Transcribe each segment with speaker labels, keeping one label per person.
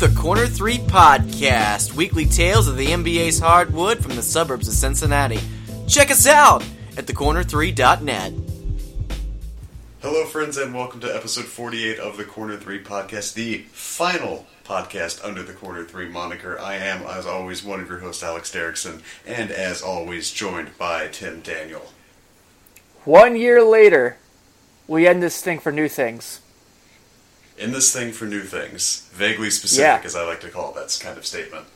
Speaker 1: the Corner 3 Podcast, weekly tales of the NBA's hardwood from the suburbs of Cincinnati. Check us out at thecorner3.net.
Speaker 2: Hello, friends, and welcome to episode 48 of the Corner 3 podcast, the final podcast under the Corner 3 moniker. I am, as always, one of your hosts, Alex Derrickson, and as always, joined by Tim Daniel.
Speaker 3: One year later, we end this thing for new things.
Speaker 2: In this thing for new things, vaguely specific,
Speaker 3: Yeah.
Speaker 2: as I like to call that kind of statement.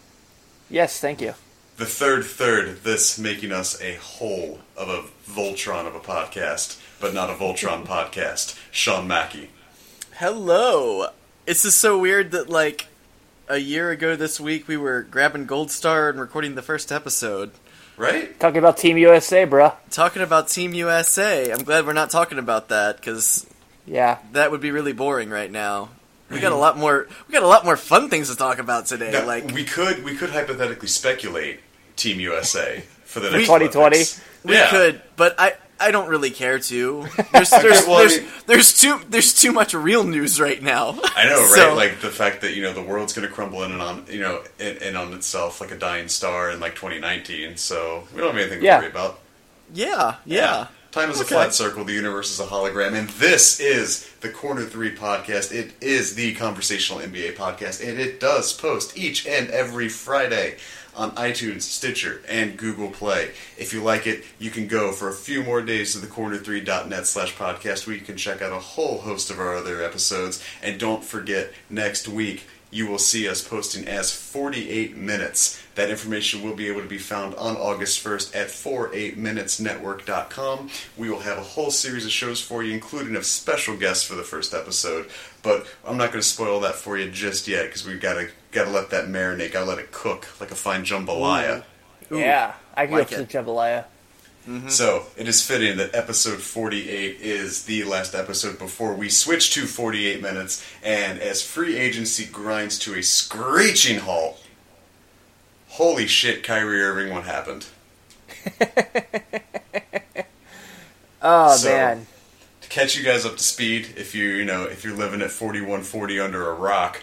Speaker 3: Yes, thank you.
Speaker 2: The third third, this making us a whole of a Voltron of a podcast, but not a Voltron podcast. Sean Mackey.
Speaker 1: Hello! It's is so weird that, like, a year ago this week we were grabbing Gold Star and recording the first episode.
Speaker 2: Right?
Speaker 3: Talking about Team USA, bruh.
Speaker 1: Talking about Team USA. I'm glad we're not talking about that, because
Speaker 3: Yeah.
Speaker 1: that would be really boring right now. We got a lot more. We got a lot more fun things to talk about today.
Speaker 2: Now,
Speaker 1: like
Speaker 2: we could we could hypothetically speculate Team USA for the next
Speaker 3: 2020?
Speaker 1: We
Speaker 2: yeah.
Speaker 1: could, but I I don't really care to. There's there's
Speaker 2: well, I mean-
Speaker 1: there's too there's too much real news right now.
Speaker 2: I know, right?
Speaker 1: So-
Speaker 2: like the fact that you know the world's going to crumble in and on you know in, in on itself like a dying star in like 2019. So we don't have anything to
Speaker 3: Yeah.
Speaker 2: worry about.
Speaker 1: Yeah, yeah.
Speaker 2: Time is a flat circle. The universe is a hologram, and this is the Corner Three podcast. It is the conversational NBA podcast, and it does post each and every Friday on iTunes, Stitcher, and Google Play. If you like it, you can go for a few more days to the corner3.net slash podcast where you can check out a whole host of our other episodes. And don't forget, next week you will see us posting as 48 minutes. That information will be able to be found on August 1st at 48minutesnetwork.com. We will have a whole series of shows for you, including a special guest for the first episode. But I'm not going to spoil that for you just yet because we've got to got to let that marinate, got to let it cook like a fine jambalaya.
Speaker 1: Ooh,
Speaker 3: yeah. I can
Speaker 1: like
Speaker 3: go for
Speaker 1: it.
Speaker 3: the jambalaya. Mm-hmm.
Speaker 2: So it is fitting that episode 48 is the last episode before we switch to 48 minutes, and as free agency grinds to a screeching halt, holy shit, Kyrie Irving, what happened?
Speaker 3: Oh,
Speaker 2: So-
Speaker 3: man.
Speaker 2: To catch you guys up to speed, if you you know if you're living at 4140 under a rock,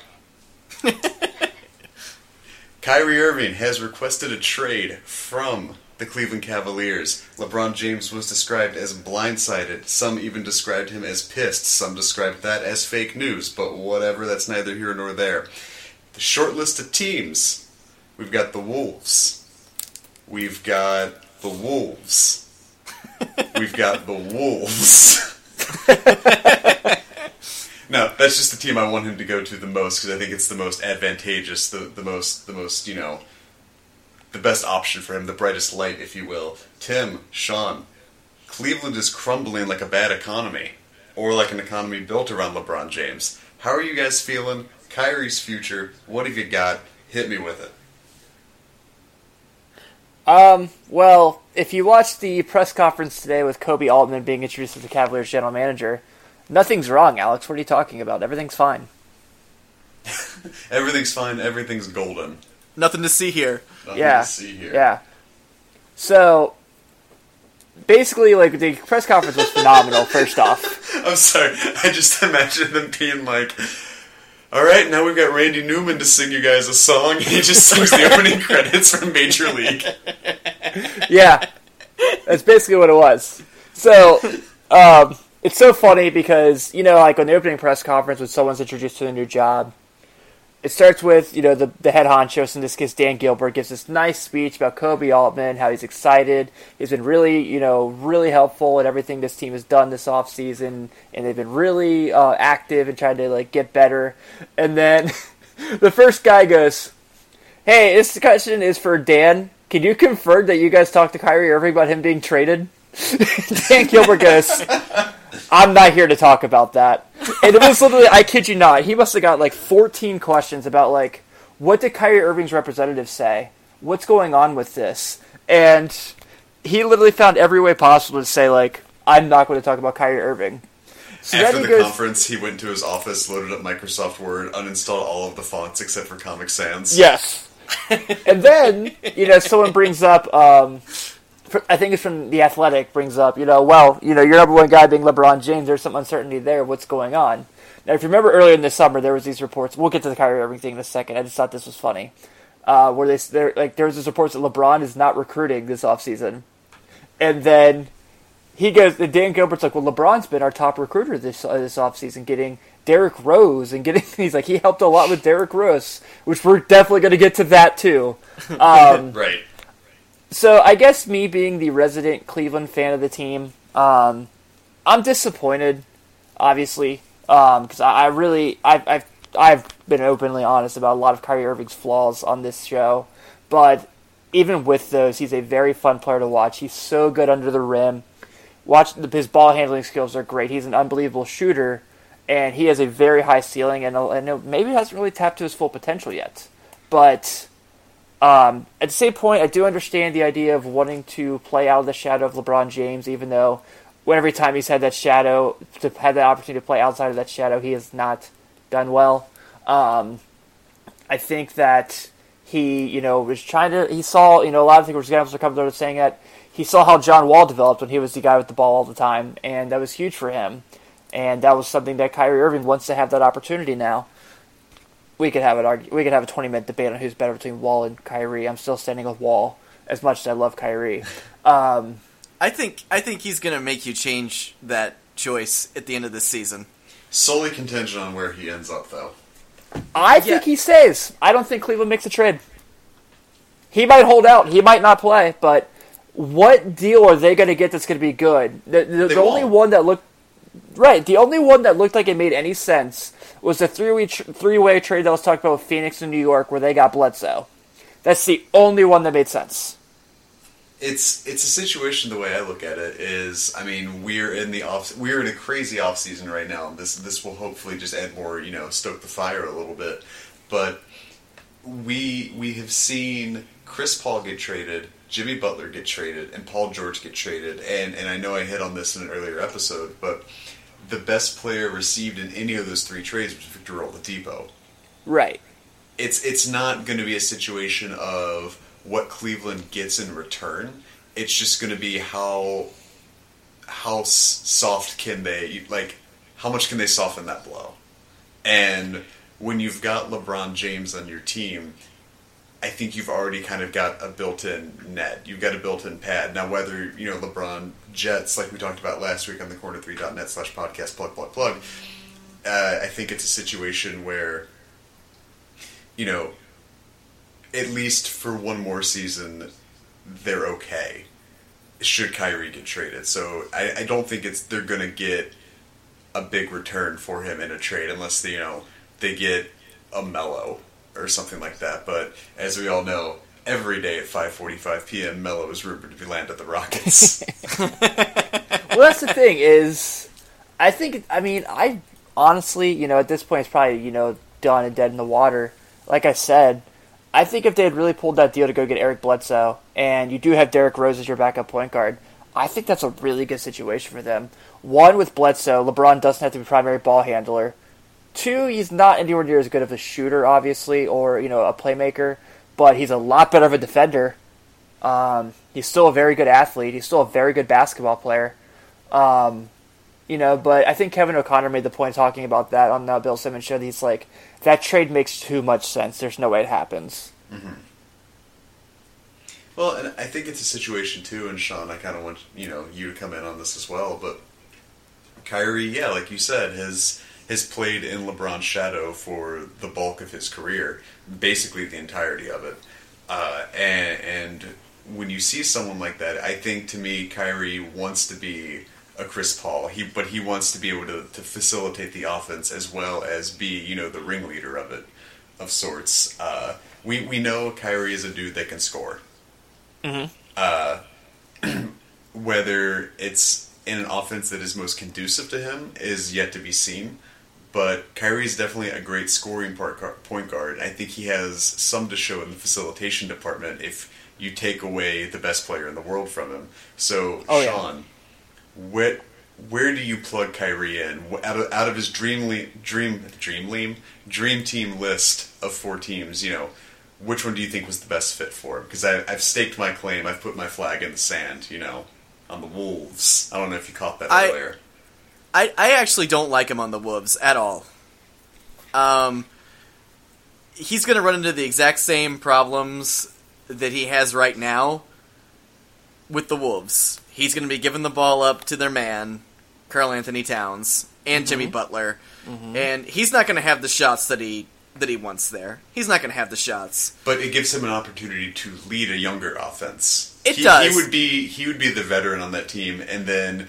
Speaker 2: Kyrie Irving has requested a trade from the Cleveland Cavaliers. LeBron James was described as blindsided. Some even described him as pissed. Some described that as fake news, but whatever, that's neither here nor there. The short list of teams we've got the Wolves. We've got the Wolves. We've got the Wolves. No, that's just the team I want him to go to the most because I think it's the most advantageous, the the most the most you know, the best option for him, the brightest light, if you will. Tim, Sean, Cleveland is crumbling like a bad economy, or like an economy built around LeBron James. How are you guys feeling? Kyrie's future. What have you got? Hit me with it.
Speaker 3: Um, well, if you watched the press conference today with Koby Altman being introduced as the Cavaliers general manager, nothing's wrong, Alex. What are you talking about? Everything's fine.
Speaker 2: Everything's fine. Everything's golden.
Speaker 1: Nothing to see here.
Speaker 2: Nothing
Speaker 3: yeah.
Speaker 2: to see here.
Speaker 3: Yeah. So, basically, like, the press conference was phenomenal, first off.
Speaker 2: I'm sorry. I just imagine them being like, "All right, now we've got Randy Newman to sing you guys a song." And he just sings the opening credits from Major League.
Speaker 3: yeah, that's basically what it was. So, um, it's so funny because you know, like on the opening press conference when someone's introduced to the new job, it starts with you know the the head honcho. So in this case, Dan Gilbert gives this nice speech about Koby Altman, how he's excited. He's been really you know really helpful in everything this team has done this offseason, and they've been really uh, active and trying to like get better. And then the first guy goes, "Hey, this question is for Dan." Can you confirm that you guys talked to Kyrie Irving about him being traded? Dan Gilbert goes, I'm not here to talk about that. And it was literally, I kid you not, he must have got like 14 questions about like, what did Kyrie Irving's representative say? What's going on with this? And he literally found every way possible to say like, I'm not going to talk about Kyrie Irving. So
Speaker 2: After the
Speaker 3: goes,
Speaker 2: conference, he went to his office, loaded up Microsoft Word, uninstalled all of the fonts except for Comic Sans.
Speaker 3: Yes. and then, you know, someone brings up um, I think it's from the Athletic brings up, you know, well, you know, your number one guy being LeBron James. There's some uncertainty there. What's going on? Now, if you remember earlier in the summer, there was these reports. We'll get to the Kyrie Irving thing in a second. I just thought this was funny, uh, where they like there was this reports that LeBron is not recruiting this offseason. and then he goes. Dan Gilbert's like, well, LeBron's been our top recruiter this uh, this offseason, getting Derrick Rose and getting. He's like, he helped a lot with Derrick Rose, which we're definitely going to get to that too. Um,
Speaker 2: Right.
Speaker 3: So I guess me being the resident Cleveland fan of the team, um, I'm disappointed, obviously, because I, I really I've, I've I've been openly honest about a lot of Kyrie Irving's flaws on this show, but even with those, he's a very fun player to watch. He's so good under the rim. Watch his ball handling skills are great. He's an unbelievable shooter, and he has a very high ceiling, and, and maybe hasn't really tapped to his full potential yet, but. Um, at the same point, I do understand the idea of wanting to play out of the shadow of LeBron James, even though when every time he's had that shadow, to have that opportunity to play outside of that shadow, he has not done well. Um, I think that he, you know, was trying to. He saw, you know, a lot of people were coming out saying that he saw how John Wall developed when he was the guy with the ball all the time, and that was huge for him. And that was something that Kyrie Irving wants to have that opportunity now we could have an argue, we could have a twenty minute debate on who's better between Wall and Kyrie. I'm still standing with Wall as much as I love Kyrie. Um,
Speaker 1: I think I think he's gonna make you change that choice at the end of this season.
Speaker 2: Solely contingent on where he ends up, though.
Speaker 3: I think he stays. I don't think Cleveland makes a trade. He might hold out. He might not play. But what deal are they going to get that's going to be good? The, the, the only one that looked right, the only one that looked like it made any sense was the three way three way trade that was talked about with Phoenix and New York, where they got Bledsoe. That's the only one that made sense.
Speaker 2: It's it's a situation. The way I look at it is, I mean, we're in the off, we're in a crazy off season right now. This this will hopefully just add more, you know, stoke the fire a little bit. But we we have seen Chris Paul get traded, Jimmy Butler get traded, and Paul George get traded. And and I know I hit on this in an earlier episode, but the best player received in any of those three trades was Victor Oladipo
Speaker 3: Right.
Speaker 2: it's it's not going to be a situation of what Cleveland gets in return. It's just going to be how how soft can they like how much can they soften that blow? And when you've got LeBron James on your team, I think you've already kind of got a built-in net. You've got a built-in pad. Now, whether you know LeBron Jets, like we talked about last week on the corner3.net slash podcast plug plug plug, uh, I think it's a situation where you know, at least for one more season, they're okay. Should Kyrie get traded, so I, I don't think it's they're gonna get a big return for him in a trade unless they, you know they get a Melo or something like that. But as we all know, every day at 5:45 p.m., Melo is rumored to be land at the Rockets.
Speaker 3: well, that's the thing is, I think I mean I honestly, you know, at this point it's probably you know done and dead in the water. Like I said, I think if they had really pulled that deal to go get Eric Bledsoe, and you do have Derrick Rose as your backup point guard, I think that's a really good situation for them. One with Bledsoe, LeBron doesn't have to be primary ball handler. Two, he's not anywhere near as good of a shooter, obviously, or you know a playmaker, but he's a lot better of a defender. Um, he's still a very good athlete. He's still a very good basketball player. Um, you know, but I think Kevin O'Connor made the point talking about that on the Bill Simmons show. That he's like, that trade makes too much sense. There's no way it happens.
Speaker 2: Well, and I think it's a situation too, and Sean, I kind of want you know you to come in on this as well. But Kyrie, yeah, like you said, has has played in LeBron's shadow for the bulk of his career, basically the entirety of it. Uh, and, and when you see someone like that, I think to me, Kyrie wants to be a Chris Paul. He, but he wants to be able to, to facilitate the offense as well as be, you know, the ringleader of it, of sorts. Uh, we we know Kyrie is a dude that can score. Uh, whether it's in an offense that is most conducive to him is yet to be seen. But Kyrie is definitely a great scoring part point guard. I think he has some to show in the facilitation department if you take away the best player in the world from him. So,
Speaker 3: Oh, yeah.
Speaker 2: Sean, what, where do you plug Kyrie in out of out of his dream le- dream dream leam dream team list of four teams? You know, which one do you think was the best fit for him? Because I've staked my claim. I've put my flag in the sand. You know, on the Wolves. I don't know if you caught that
Speaker 1: I-
Speaker 2: earlier.
Speaker 1: I, I actually don't like him on the Wolves at all. Um, he's going to run into the exact same problems that he has right now with the Wolves. He's going to be giving the ball up to their man, Karl Anthony Towns, and Jimmy Butler, and he's not going to have the shots that he that he wants there. He's not going to have the shots.
Speaker 2: But it gives him an opportunity to lead a younger offense.
Speaker 1: It
Speaker 2: he,
Speaker 1: does.
Speaker 2: He would be he would be the veteran on that team, and then he-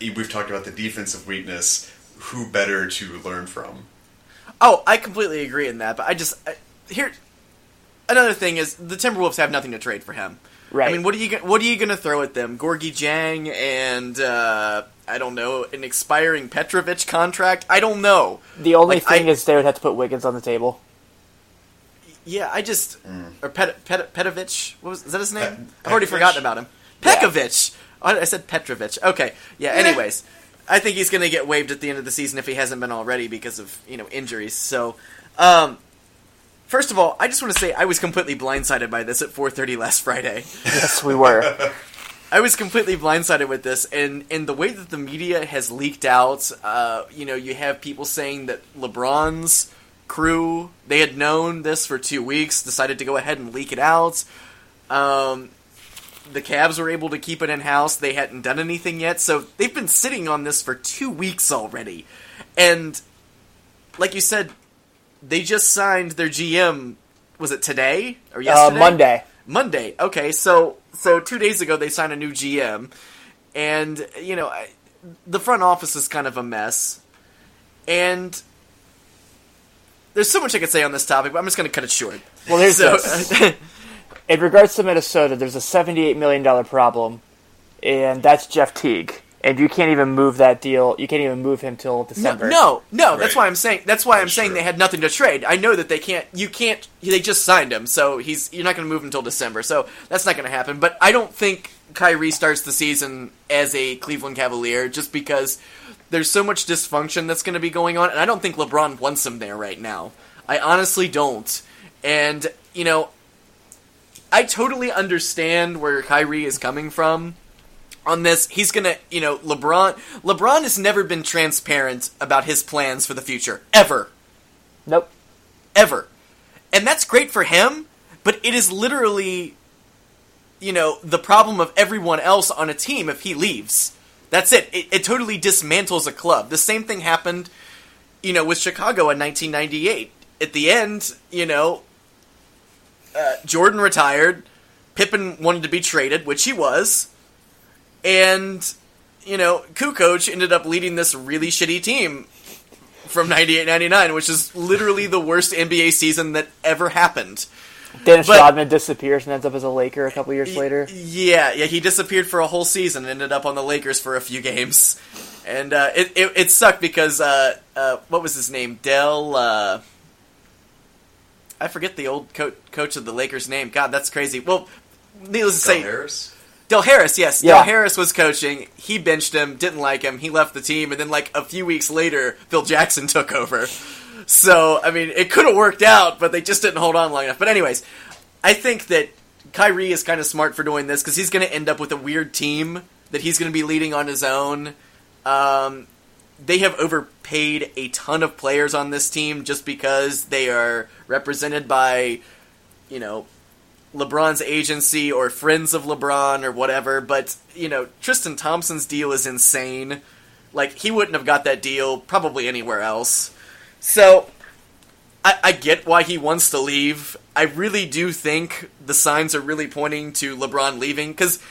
Speaker 2: we've talked about the defensive weakness. Who better to learn from?
Speaker 1: Oh, I completely agree in that, but I just I, here another thing is the Timberwolves have nothing to trade for him.
Speaker 3: Right.
Speaker 1: I mean, what are you what are you going to throw at them? Gorgui Dieng and uh, I don't know an expiring Petrovich contract. I don't know.
Speaker 3: The only
Speaker 1: Like,
Speaker 3: thing
Speaker 1: I-
Speaker 3: is they would have to put Wiggins on the table.
Speaker 1: Yeah, I just
Speaker 2: Mm.
Speaker 1: or Pet, Pet, Petrovic. What was is that his name?
Speaker 2: Pe-
Speaker 1: I've already forgotten about him.
Speaker 3: Yeah.
Speaker 1: Pekovic. Oh, I said Petrovic. Okay. Yeah. Anyways, I think he's going to get waived at the end of the season if he hasn't been already because of you know injuries. So, um, first of all, I just want to say I was completely blindsided by this at 4:30 last Friday.
Speaker 3: Yes, we were.
Speaker 1: I was completely blindsided with this, and and the way that the media has leaked out. Uh, you know, you have people saying that LeBron's crew they had known this for two weeks, decided to go ahead and leak it out. Um, the Cavs were able to keep it in house. They hadn't done anything yet, so they've been sitting on this for two weeks already. And like you said, they just signed their GM. Was it today or
Speaker 3: uh,
Speaker 1: yesterday?
Speaker 3: Monday.
Speaker 1: Monday. Okay, so so two days ago they signed a new GM, and you know I, the front office is kind of a mess, and there's so much I could say on this topic, but I'm just going to cut it short.
Speaker 3: Well, here's
Speaker 1: So.
Speaker 3: In regards to Minnesota, there's a $78 million problem, and that's Jeff Teague. And you can't even move that deal. You can't even move him till December.
Speaker 1: no, no. That's
Speaker 2: Right.
Speaker 1: why I'm saying. That's why I'm
Speaker 2: That's
Speaker 1: saying
Speaker 2: true.
Speaker 1: they had nothing to trade. I know that they can't. You can't. They just signed him, so he's. You're not going to move him until December. So that's not going to happen. But I don't think Kyrie starts the season as a Cleveland Cavalier just because there's so much dysfunction that's going to be going on, and I don't think LeBron wants him there right now. I honestly don't. And you know, I totally understand where Kyrie is coming from on this. He's gonna, you know, LeBron. LeBron has never been transparent about his plans for the future, ever,
Speaker 3: Nope.
Speaker 1: ever, and that's great for him. But it is literally, you know, the problem of everyone else on a team if he leaves. That's it. It, it totally dismantles a club. The same thing happened, you know, with Chicago in 1998. At the end, you know, uh, Jordan retired. Pippen wanted to be traded, which he was. And, you know, Kukoc ended up leading this really shitty team from 98 99, which is literally the worst NBA season that ever happened.
Speaker 3: Dennis
Speaker 1: But-
Speaker 3: Rodman disappears and ends up as a Laker a couple years later.
Speaker 1: Yeah, yeah, he disappeared for a whole season and ended up on the Lakers for a few games. And uh, it, it, it sucked because, uh, uh, what was his name? Del. I forget the old co- coach of the Lakers' name. God, that's crazy. Well, needless to
Speaker 2: Del
Speaker 1: say,
Speaker 2: Harris.
Speaker 1: Del Harris, yes.
Speaker 3: Yeah.
Speaker 1: Del Harris was coaching. He benched him, didn't like him. He left the team, and then like a few weeks later, Phil Jackson took over. So, I mean, it could have worked out, but they just didn't hold on long enough. But anyways, I think that Kyrie is kind of smart for doing this because he's going to end up with a weird team that he's going to be leading on his own. Um, they have overpaid a ton of players on this team just because they are represented by, you know, LeBron's agency or friends of LeBron or whatever. But you know, Tristan Thompson's deal is insane. Like he wouldn't have got that deal probably anywhere else. So I, I get why he wants to leave. I really do think the signs are really pointing to LeBron leaving. Because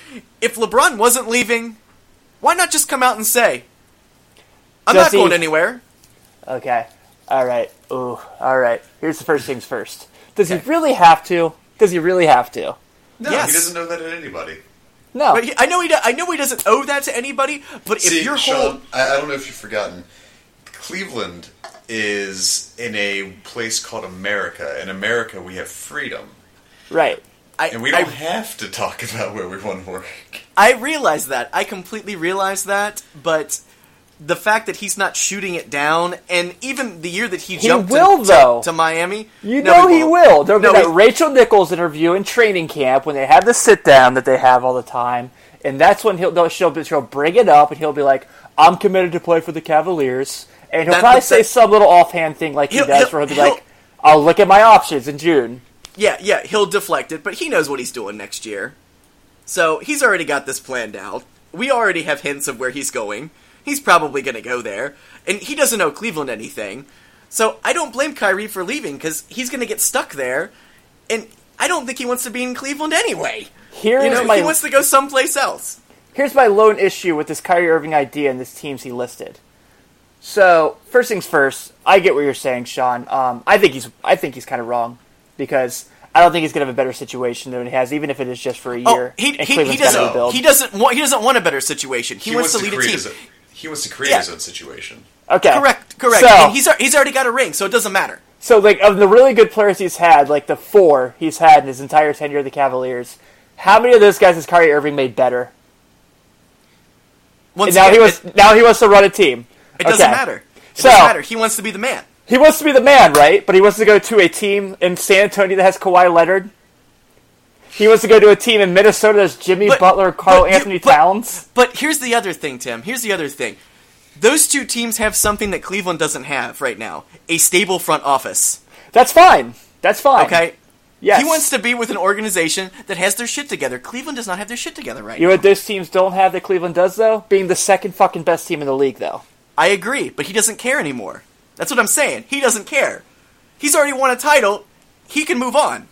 Speaker 1: if LeBron wasn't leaving, why not just come out and say, "I'm
Speaker 3: Jesse-
Speaker 1: not going anywhere"?
Speaker 3: Okay. All right. Ooh. All right. Here's the first things first. Does
Speaker 1: Okay.
Speaker 3: he really have to? Does he really have to?
Speaker 2: No,
Speaker 1: Yes.
Speaker 2: he doesn't know that to anybody.
Speaker 3: No.
Speaker 1: But he, I know he. do- I know he doesn't owe that to anybody. But
Speaker 2: See,
Speaker 1: if your
Speaker 2: Sean,
Speaker 1: whole
Speaker 2: I, I don't know if you've forgotten. Cleveland is in a place called America. In America, we have freedom,
Speaker 3: right.
Speaker 1: I,
Speaker 2: and we don't have to talk about where we want to work.
Speaker 1: I realize that. I completely realize that, but the fact that he's not shooting it down, and even the year that he,
Speaker 3: He
Speaker 1: jumped
Speaker 3: will,
Speaker 1: to,
Speaker 3: though.
Speaker 1: to, to Miami,
Speaker 3: You
Speaker 1: no,
Speaker 3: know he
Speaker 1: won't.
Speaker 3: will. There'll
Speaker 1: No,
Speaker 3: be that
Speaker 1: he-
Speaker 3: Rachel Nichols interview in training camp when they have the sit down that they have all the time, and that's when he'll she'll, she'll bring it up and he'll be like, "I'm committed to play for the Cavaliers," and he'll
Speaker 1: That-
Speaker 3: probably
Speaker 1: that-
Speaker 3: say some little offhand thing like he does,
Speaker 1: he'll-
Speaker 3: where he'll be like, "I'll look at my options in June."
Speaker 1: Yeah, yeah, he'll deflect it, but he knows what he's doing next year. So he's already got this planned out. We already have hints of where he's going. He's probably going to go there. And he doesn't know Cleveland anything. So I don't blame Kyrie for leaving because he's going to get stuck there. And I don't think he wants to be in Cleveland anyway.
Speaker 3: Here's
Speaker 1: You know,
Speaker 3: my
Speaker 1: he wants to go someplace else.
Speaker 3: here's my lone issue with this Kyrie Irving idea and this teams he listed. So first things first, I get what you're saying, Sean. Um, I think he's I think he's kind of wrong because I don't think he's gonna have a better situation than he has, even if it is just for a
Speaker 1: Oh,
Speaker 3: year.
Speaker 1: he, he, he doesn't. He doesn't want. He doesn't want a better situation. He,
Speaker 2: He
Speaker 1: wants,
Speaker 2: wants
Speaker 1: to
Speaker 2: to
Speaker 1: lead a
Speaker 2: create
Speaker 1: team.
Speaker 2: His own, he wants to create
Speaker 1: Yeah.
Speaker 2: his own situation.
Speaker 3: Okay,
Speaker 1: Correct. Correct.
Speaker 3: So,
Speaker 1: and he's he's already got a ring, so it doesn't matter.
Speaker 3: so like of the really good players he's had, like the four he's had in his entire tenure of the Cavaliers, how many of those guys has Kyrie Irving made better?
Speaker 1: Once
Speaker 3: And now he was
Speaker 1: It,
Speaker 3: now he wants to run a team.
Speaker 1: it doesn't matter. It
Speaker 3: So-
Speaker 1: doesn't matter. He wants to be the man.
Speaker 3: He wants to be the man, right? But he wants to go to a team in San Antonio that has Kawhi Leonard. He wants to go to a team in Minnesota that's Jimmy
Speaker 1: But-
Speaker 3: Butler, Karl
Speaker 1: but
Speaker 3: Anthony
Speaker 1: but-
Speaker 3: Towns.
Speaker 1: But here's the other thing, Tim. Here's the other thing. Those two teams have something that Cleveland doesn't have right now: a stable front office.
Speaker 3: That's fine. That's fine.
Speaker 1: Okay.
Speaker 3: Yes.
Speaker 1: He wants to be with an organization that has their shit together. Cleveland does not have their shit together right now.
Speaker 3: You know
Speaker 1: now.
Speaker 3: what those teams don't have that Cleveland does though? Being the second fucking best team in the league though.
Speaker 1: I agree, but he doesn't care anymore. That's what I'm saying. He doesn't care. He's already won a title. He can move on,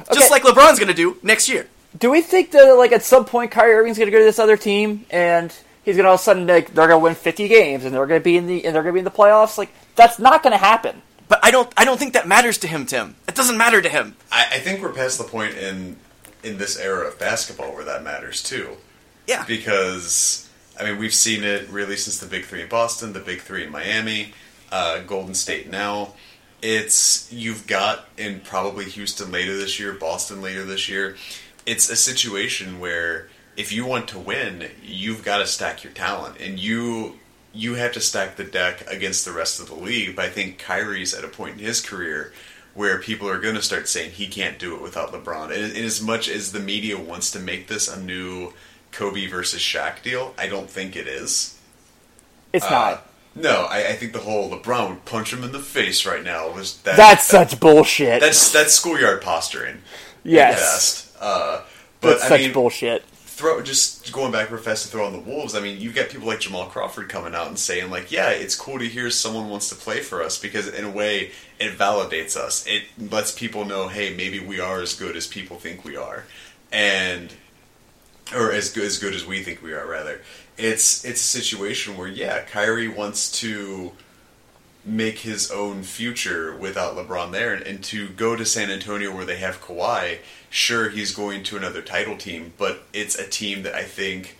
Speaker 3: Okay.
Speaker 1: just like LeBron's going to do next year.
Speaker 3: Do we think that like at some point Kyrie Irving's gonna go to this other team and he's gonna all of a sudden like they're gonna win fifty games and they're gonna be in the and they're gonna be in the playoffs? Like that's not gonna happen.
Speaker 1: But I don't. I don't think that matters to him, Tim. It doesn't matter to him.
Speaker 2: I, I think we're past the point in in this era of basketball where that matters too.
Speaker 1: Yeah.
Speaker 2: because I mean we've seen it really since the big three in Boston, the big three in Miami, uh, Golden State now. It's you've got in probably Houston later this year, Boston later this year. It's a situation where if you want to win, you've got to stack your talent, and you you have to stack the deck against the rest of the league. But I think Kyrie's at a point in his career where people are going to start saying he can't do it without LeBron. And, and as much as the media wants to make this a new Kobe versus Shaq deal, I don't think it is.
Speaker 3: It's
Speaker 2: Uh,
Speaker 3: not.
Speaker 2: No, I, I think the whole LeBron would punch him in the face right now was that.
Speaker 3: That's
Speaker 2: that-
Speaker 3: such bullshit.
Speaker 2: that's that's schoolyard posturing.
Speaker 3: yes.
Speaker 2: Uh, but
Speaker 3: That's
Speaker 2: I
Speaker 3: such
Speaker 2: mean,
Speaker 3: bullshit.
Speaker 2: throw just going back real fast to throw on the Wolves. I mean, you've got people like Jamal Crawford coming out and saying like, "Yeah, it's cool to hear someone wants to play for us because in a way it validates us. It lets people know, hey, maybe we are as good as people think we are, and or as good as good as we think we are. Rather, it's it's a situation where yeah, Kyrie wants to." make his own future without LeBron there, and, and to go to San Antonio where they have Kawhi. Sure, he's going to another title team, but it's a team that I think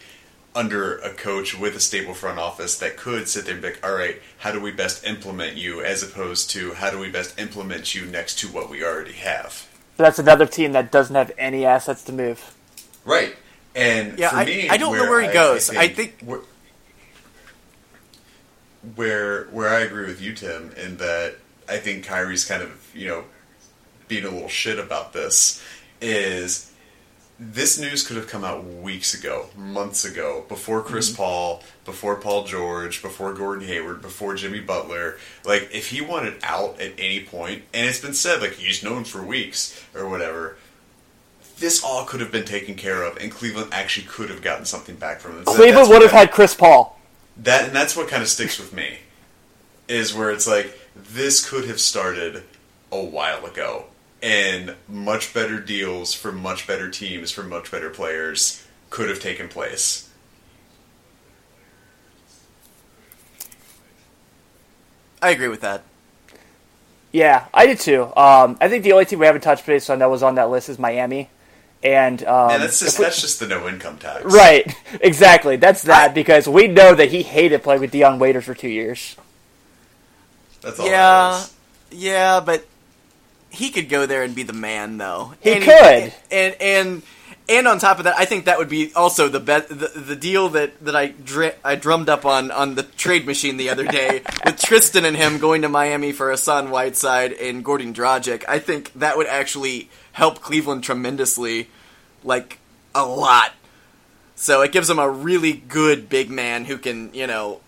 Speaker 2: under a coach with a stable front office that could sit there and be like, all right, how do we best implement you as opposed to how do we best implement you next to what we already have?
Speaker 3: That's another team that doesn't have any assets to move.
Speaker 2: Right. And
Speaker 1: Yeah,
Speaker 2: for
Speaker 1: I-
Speaker 2: me,
Speaker 1: I don't know where he goes. I think-
Speaker 2: where, where where I agree with you, Tim, in that I think Kyrie's kind of you know being a little shit about this is this news could have come out weeks ago, months ago, before Chris
Speaker 1: Mm-hmm.
Speaker 2: Paul, before Paul George, before Gordon Hayward, before Jimmy Butler. Like, if he wanted out at any point, and it's been said, like, he's known for weeks or whatever, this all could have been taken care of, and Cleveland actually could have gotten something back from it. So
Speaker 3: Cleveland would have
Speaker 2: what
Speaker 3: had Chris Paul.
Speaker 2: that, and that's what kind of sticks with me, is where it's like this could have started a while ago, and much better deals for much better teams for much better players could have taken place.
Speaker 1: I agree with that.
Speaker 3: Yeah, I did too. Um, I think the only team we haven't touched base on that was on that list is Miami, and um,
Speaker 2: and that's just
Speaker 3: we-
Speaker 2: that's just the no income tax,
Speaker 3: right, exactly. That's that
Speaker 1: I-
Speaker 3: because we know that he hated playing with Dion Waiters for two years.
Speaker 2: That's all.
Speaker 1: Yeah,
Speaker 2: that is.
Speaker 1: yeah, but he could go there and be the man, though.
Speaker 3: He
Speaker 1: and
Speaker 3: could.
Speaker 1: and and and on top of that, I think that would be also the be- the, the deal that that I dr- I drummed up on on the trade machine the other day with Tristan and him going to Miami for Hassan Whiteside and Goran Dragic. I think that would actually help Cleveland tremendously, like a lot. So it gives him a really good big man who can you know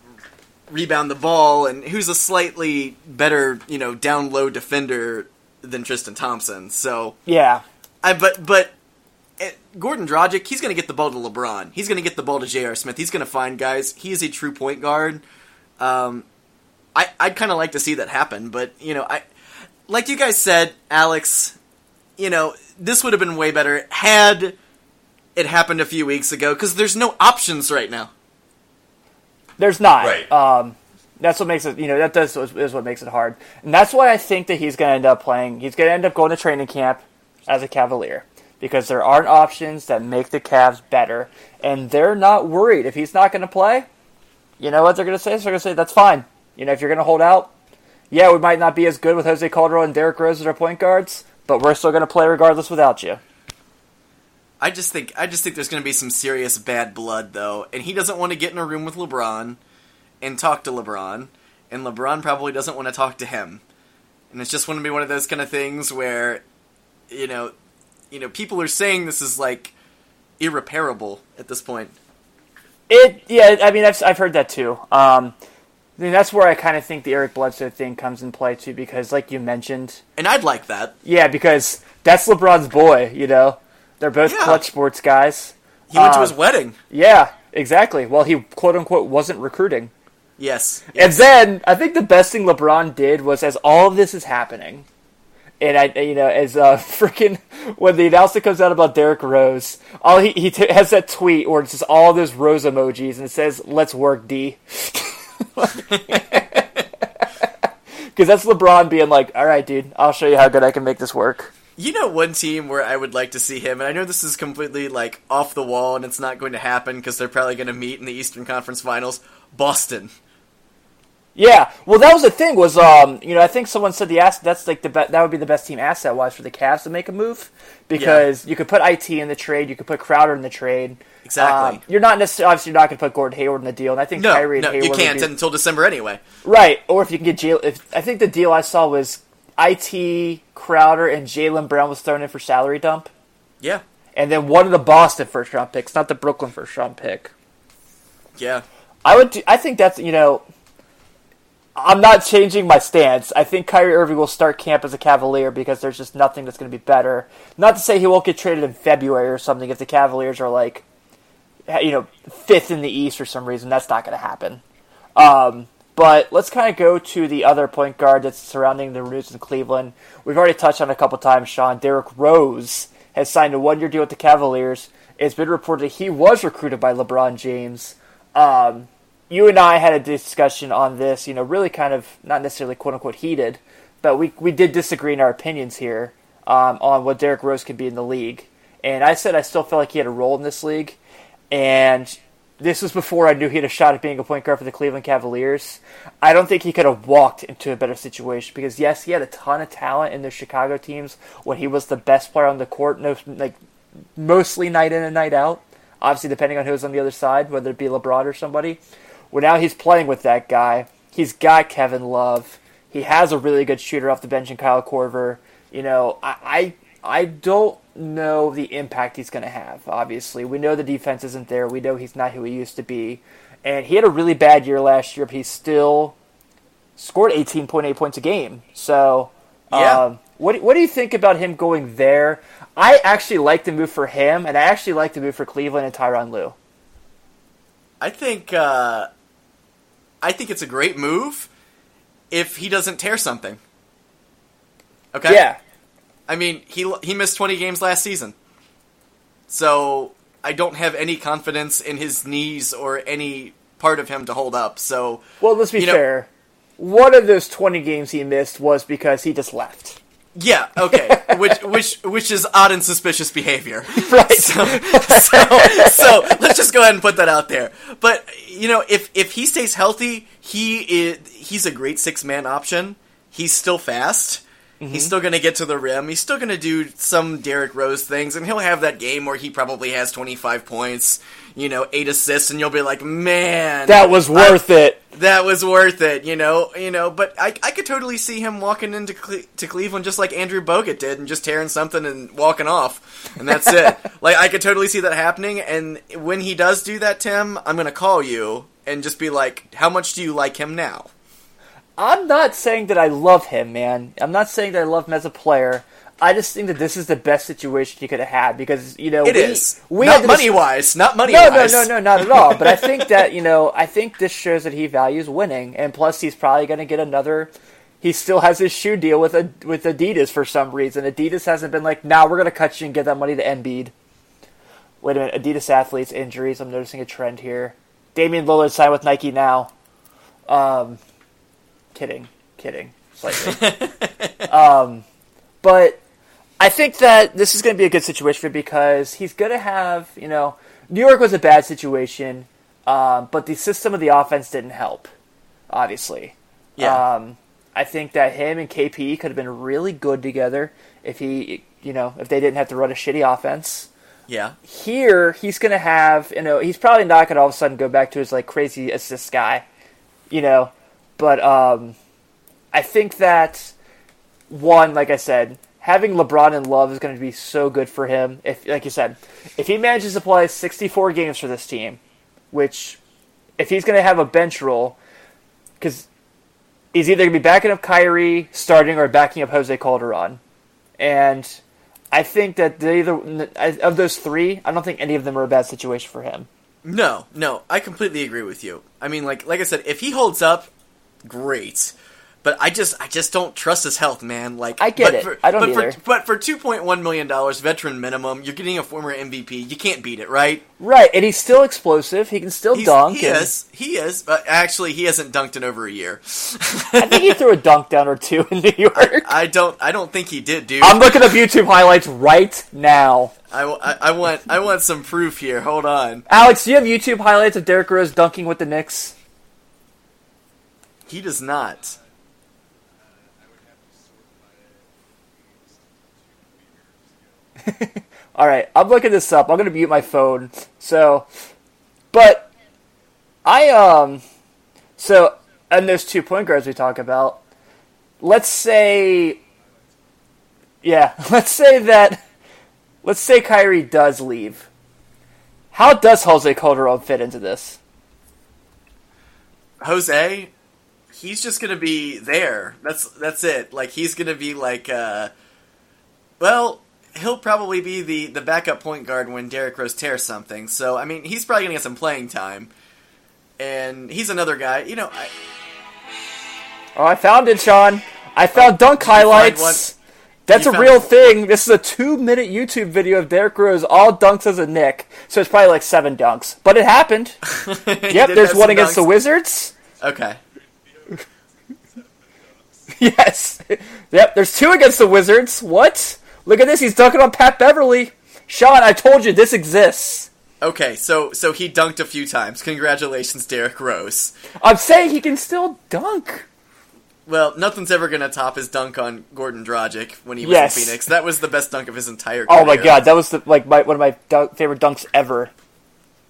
Speaker 1: rebound the ball and who's a slightly better you know down low defender than Tristan Thompson. So
Speaker 3: Yeah.
Speaker 1: I but but eh, Goran Dragic, he's going to get the ball to LeBron. He's going to get the ball to J.R. Smith. He's going to find guys. He is a true point guard. Um, I I'd kind of like to see that happen, but you know, I like you guys said, Alex. You know, this would have been way better had it happened a few weeks ago because there's no options right now.
Speaker 3: There's not.
Speaker 2: Right.
Speaker 3: Um, that's what makes it. You know, that does is what makes it hard, and that's why I think that he's going to end up playing. He's going to end up going to training camp as a Cavalier because there aren't options that make the Cavs better, and they're not worried if he's not going to play. You know what they're going to say? They're going to say that's fine. You know, if you're going to hold out, yeah, we might not be as good with Jose Calderon and Derrick Rose as our point guards, but we're still going to play regardless without you.
Speaker 1: I just think I just think there's going to be some serious bad blood though, and he doesn't want to get in a room with LeBron and talk to LeBron, and LeBron probably doesn't want to talk to him, and it's just going to be one of those kind of things where, you know, you know, people are saying this is like irreparable at this point.
Speaker 3: It yeah, I mean I've I've heard that too. Um, I mean, that's where I kind of think the Eric Bledsoe thing comes in play too, because like you mentioned,
Speaker 1: And I'd like that.
Speaker 3: yeah, because that's LeBron's boy. You know, they're both
Speaker 1: Yeah.
Speaker 3: Klutch Sports guys.
Speaker 1: He went to
Speaker 3: Um,
Speaker 1: his wedding.
Speaker 3: Yeah, exactly. Well, he quote unquote wasn't recruiting.
Speaker 1: Yes.
Speaker 3: And then I think the best thing LeBron did was as all of this is happening, and I, you know, as uh, freaking when the announcement comes out about Derrick Rose, all he he t- has that tweet where it's just all those rose emojis and it says "Let's work, D." Because that's LeBron being like, "All right, dude, I'll show you how good I can make this work."
Speaker 1: You know one team where I would like to see him, and I know this is completely like off the wall and it's not going to happen because they're probably going to meet in the Eastern Conference Finals. Boston.
Speaker 3: Yeah, well, that was the thing. Was um, you know, I think someone said the ass. That's like the be- that would be the best team asset wise for the Cavs to make a move because you could put it in the trade, you could put Crowder in the trade.
Speaker 1: Exactly.
Speaker 3: Um, you're not necessarily obviously you're not going to put Gordon Hayward in the deal, and I think
Speaker 1: No,
Speaker 3: Kyrie and
Speaker 1: no,
Speaker 3: Hayward
Speaker 1: you can't
Speaker 3: be-
Speaker 1: until December anyway.
Speaker 3: right. Or if you can get Jaylen, if I think the deal I saw was it Crowder and Jaylen Brown was thrown in for salary dump,
Speaker 1: Yeah,
Speaker 3: and then one of the Boston first round picks, not the Brooklyn first round pick.
Speaker 1: yeah.
Speaker 3: I would. Do, I think that's you know. I'm not changing my stance. I think Kyrie Irving will start camp as a Cavalier because there's just nothing that's going to be better. Not to say he won't get traded in February or something if the Cavaliers are like, you know, fifth in the East for some reason. That's not going to happen. Um, but let's kind of go to the other point guard that's surrounding the news in Cleveland. We've already touched on a couple times, Sean. Derrick Rose has signed a one-year deal with the Cavaliers. It's been reported he was recruited by LeBron James. Um, you and I had a discussion on this, you know, really kind of not necessarily quote unquote heated, but we we did disagree in our opinions here um, on what Derrick Rose could be in the league. And I said I still felt like he had a role in this league, and this was before I knew he had a shot at being a point guard for the Cleveland Cavaliers. I don't think he could have walked into a better situation because yes, he had a ton of talent in the Chicago teams when he was the best player on the court, no, like mostly night in and night out. Obviously, depending on who's on the other side, whether it be LeBron or somebody. Well, now he's playing with that guy. He's got Kevin Love. He has a really good shooter off the bench in Kyle Korver. You know, I I, I don't know the impact he's going to have. Obviously, we know the defense isn't there. We know he's not who he used to be, and he had a really bad year last year, but he still scored 18.8 points a game. So,
Speaker 1: Yeah.
Speaker 3: um, what what do you think about him going there? I actually like the move for him, and I actually like the move for Cleveland and Tyronn Lue.
Speaker 1: I think uh, I think it's a great move if he doesn't tear something. Okay.
Speaker 3: Yeah,
Speaker 1: I mean, he he missed 20 games last season. So, I don't have any confidence in his knees or any part of him to hold up. So,
Speaker 3: Well, let's be
Speaker 1: You know-
Speaker 3: fair. One of those 20 games he missed was because he just left.
Speaker 1: Yeah, okay. which which which is odd and suspicious behavior.
Speaker 3: Right.
Speaker 1: So, so, so let's just go ahead and put that out there. But you know, if if he stays healthy, he is he's a great six man option. He's still fast. He's still going to get to the rim. He's still going to do some Derrick Rose things, and he'll have that game where he probably has 25 points, you know, eight assists, and you'll be like, man,
Speaker 3: That was worth it.
Speaker 1: that was worth it, you know, you know. But I, I could totally see him walking into Cle- to Cleveland just like Andrew Bogut did, and just tearing something and walking off, and that's it. like I could totally see that happening. And when he does do that, Tim, I'm gonna call you and just be like, "How much do you like him now?"
Speaker 3: I'm not saying that I love him, man. I'm not saying that I love him as a player. I just think that this is the best situation he could have had because you know
Speaker 1: It
Speaker 3: we,
Speaker 1: is
Speaker 3: we
Speaker 1: not money wise, not money
Speaker 3: No, no,
Speaker 1: wise.
Speaker 3: no, no, not at all. But I think that you know, I think this shows that he values winning, and plus he's probably going to get another. He still has his shoe deal with a, with Adidas for some reason. Adidas hasn't been like, "Now nah, we're going to cut you and give that money to Embiid." Wait a minute, Adidas athletes injuries. I'm noticing a trend here. Damian Lillard signed with Nike now. Um, kidding, kidding, slightly. um, but I think that this is going to be a good situation for him because he's going to have, you know, New York was a bad situation, um, but the system of the offense didn't help, obviously.
Speaker 1: Yeah.
Speaker 3: Um, I think that him and KP could have been really good together if he, you know, if they didn't have to run a shitty offense.
Speaker 1: Yeah,
Speaker 3: Here, he's going to have, you know, he's probably not going to all of a sudden go back to his, like, crazy assist guy, you know, but um, I think that, one, like I said, having LeBron and Love is going to be so good for him. If, like you said, if he manages to play 64 games for this team, which, if he's going to have a bench role, because he's either going to be backing up Kyrie starting or backing up Jose Calderon, and I think that either of those three, I don't think any of them are a bad situation for him.
Speaker 1: no, no, I completely agree with you. I mean, like, like I said, if he holds up, great. But I just, I just don't trust his health, man. Like,
Speaker 3: I get
Speaker 1: but
Speaker 3: it.
Speaker 1: For,
Speaker 3: I don't
Speaker 1: but
Speaker 3: either.
Speaker 1: For, but for two point one million dollars, veteran minimum, you're getting a former MVP. You can't beat it, right?
Speaker 3: Right, and he's still explosive. He can still
Speaker 1: He's,
Speaker 3: dunk.
Speaker 1: he
Speaker 3: and
Speaker 1: is. He is. But actually, he hasn't dunked in over a year.
Speaker 3: I think he threw a dunk down or two in New York.
Speaker 1: I don't. I don't think he did, dude.
Speaker 3: I'm looking up YouTube highlights right now.
Speaker 1: I, I, I want. I want some proof here. Hold on.
Speaker 3: Alex, do you have YouTube highlights of Derrick Rose dunking with the Knicks?
Speaker 1: He does not.
Speaker 3: All right, I'm looking this up. I'm gonna mute my phone. So, but I um, so and there's two point guards we talk about. Let's say, yeah, let's say that, let's say Kyrie does leave. How does Jose Calderon fit into this?
Speaker 1: Jose, he's just gonna be there. That's that's it. Like he's gonna be like, uh, well, he'll probably be the the backup point guard when Derrick Rose tears something. So I mean, he's probably gonna get some playing time. And he's another guy. You know, I,
Speaker 3: Oh, I found it, Sean. I found dunk
Speaker 1: you find
Speaker 3: highlights. That's
Speaker 1: You
Speaker 3: a real thing. This is a two-minute YouTube video of Derrick Rose all dunks as a Knick. So it's probably like seven dunks, but it happened. Yep, there's one against the. Wizards.
Speaker 1: Okay.
Speaker 3: Yes. Yep, there's two against the Wizards. What? Look at this. He's dunking on Pat Beverley. Sean, I told you this exists.
Speaker 1: Okay, so so he dunked a few times. Congratulations, Derrick Rose.
Speaker 3: I'm saying he can still dunk.
Speaker 1: Well, nothing's ever gonna top his dunk on Goran Dragic when he was
Speaker 3: Yes.
Speaker 1: in Phoenix. That was the best dunk of his entire career.
Speaker 3: Oh my god, that was the, like my, one of my dunk, favorite dunks ever.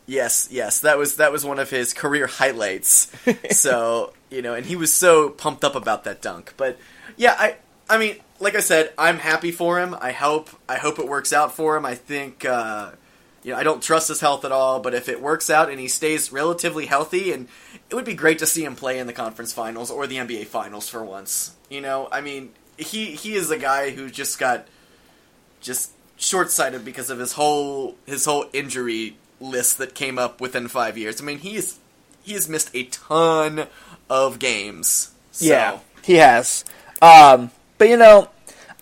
Speaker 1: Yes, yes, that was that was one of his career highlights. so you know, and he was so pumped up about that dunk. But yeah, I I mean, like I said, I'm happy for him. I hope I hope it works out for him. I think uh, you know I don't trust his health at all, but if it works out and he stays relatively healthy, and it would be great to see him play in the conference finals or the NBA finals for once. You know, I mean, he he is a guy who just got just short sighted because of his whole his whole injury list that came up within five years. I mean, he's he has missed a ton of games. So,
Speaker 3: Yeah, he has. Um, but you know,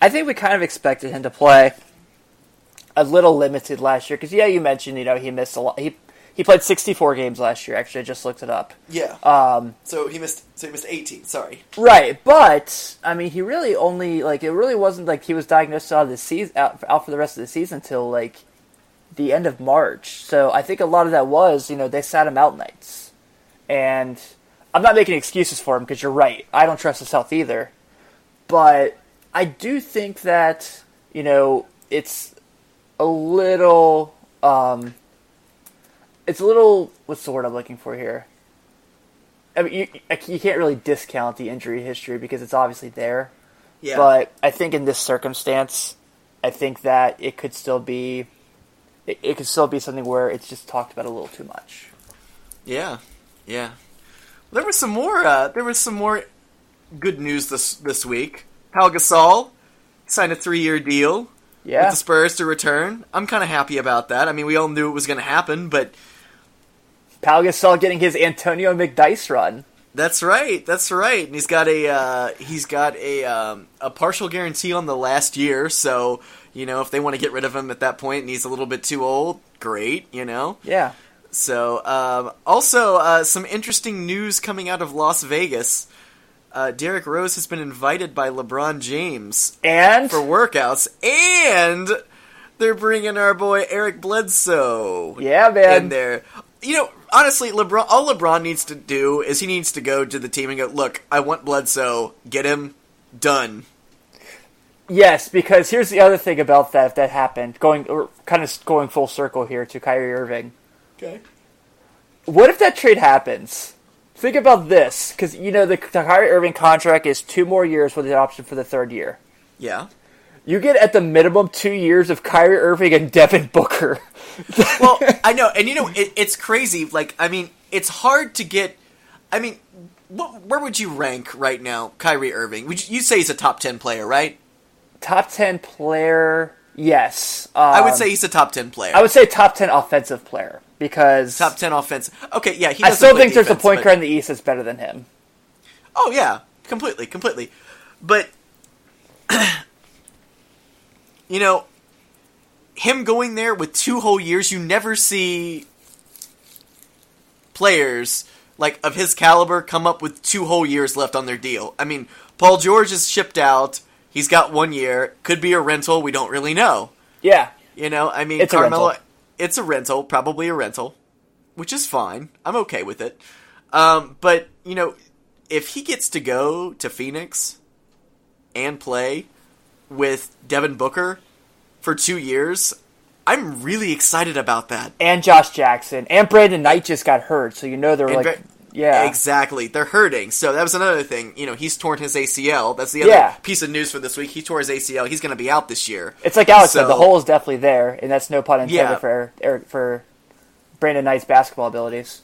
Speaker 3: I think we kind of expected him to play a little limited last year because yeah, you mentioned you know he missed a lot. He he played 64 games last year. Actually, I just looked it up.
Speaker 1: yeah.
Speaker 3: Um,
Speaker 1: so he missed. So he missed eighteen. Sorry.
Speaker 3: right, but I mean, he really only like it really wasn't like he was diagnosed out of the season out, out for the rest of the season until like the end of March. So I think a lot of that was you know they sat him out nights, and I'm not making excuses for him because you're right. I don't trust the health either, but I do think that you know it's a little um, it's a little what's the word I'm looking for here. I mean, you, you can't really discount the injury history because it's obviously there.
Speaker 1: Yeah.
Speaker 3: But I think in this circumstance, I think that it could still be, it, it could still be something where it's just talked about a little too much.
Speaker 1: Yeah, yeah. There was some more. Uh, there was some more good news this this week. Pau Gasol signed a three year deal
Speaker 3: Yeah,
Speaker 1: with the Spurs to return. I'm kind of happy about that. I mean, we all knew it was going to happen, but
Speaker 3: Pau Gasol getting his Antonio McDyess run.
Speaker 1: That's right. That's right. And he's got a uh, he's got a um, a partial guarantee on the last year. So you know, if they want to get rid of him at that point and he's a little bit too old, great. You know.
Speaker 3: Yeah,
Speaker 1: So, um, also uh, some interesting news coming out of Las Vegas. Uh, Derrick Rose has been invited by LeBron James
Speaker 3: and
Speaker 1: for workouts, and they're bringing our boy Eric Bledsoe
Speaker 3: yeah, man.
Speaker 1: in there. You know, honestly, LeBron. All LeBron needs to do is he needs to go to the team and go, "Look, I want Bledsoe. Get him done."
Speaker 3: Yes, because here's the other thing about that. If that happened, going or kind of going full circle here to Kyrie Irving.
Speaker 1: Okay.
Speaker 3: What if that trade happens? Think about this, because you know the, the Kyrie Irving contract is two more years with the option for the third year.
Speaker 1: Yeah.
Speaker 3: You get at the minimum two years of Kyrie Irving and Devin Booker.
Speaker 1: well, I know, and you know, it, it's crazy. Like, I mean, it's hard to get. I mean, wh- where would you rank right now, Kyrie Irving? Would you, you say he's a top ten player, right?
Speaker 3: top ten player, yes. Um,
Speaker 1: I would say he's a top ten player.
Speaker 3: I would say top ten offensive player because
Speaker 1: top ten offense. Okay, yeah, he.
Speaker 3: I still think there's a
Speaker 1: defense,
Speaker 3: point guard in the East that's better than him.
Speaker 1: Oh yeah, completely, completely. But you know, him going there with two whole years, you never see players like of his caliber come up with two whole years left on their deal. I mean, Paul George is shipped out. He's got one year. Could be a rental. We don't really know.
Speaker 3: Yeah,
Speaker 1: You know, I mean,
Speaker 3: It's a
Speaker 1: Carmelo.
Speaker 3: rental.
Speaker 1: It's a rental, probably a rental, which is fine. I'm okay with it. Um, but you know, if he gets to go to Phoenix and play with Devin Booker for two years, I'm really excited about that.
Speaker 3: and Josh Jackson and Brandon Knight just got hurt, so you know they're
Speaker 1: And
Speaker 3: like,
Speaker 1: Bra-
Speaker 3: yeah,
Speaker 1: Exactly. They're hurting. So that was another thing. You know, he's torn his ACL. That's the other
Speaker 3: Yeah.
Speaker 1: piece of news for this week. He tore his ACL. He's going to be out this year.
Speaker 3: It's like Alex said, the hole is definitely there, and that's no pun intended
Speaker 1: Yeah.
Speaker 3: for Eric for Brandon Knight's basketball abilities.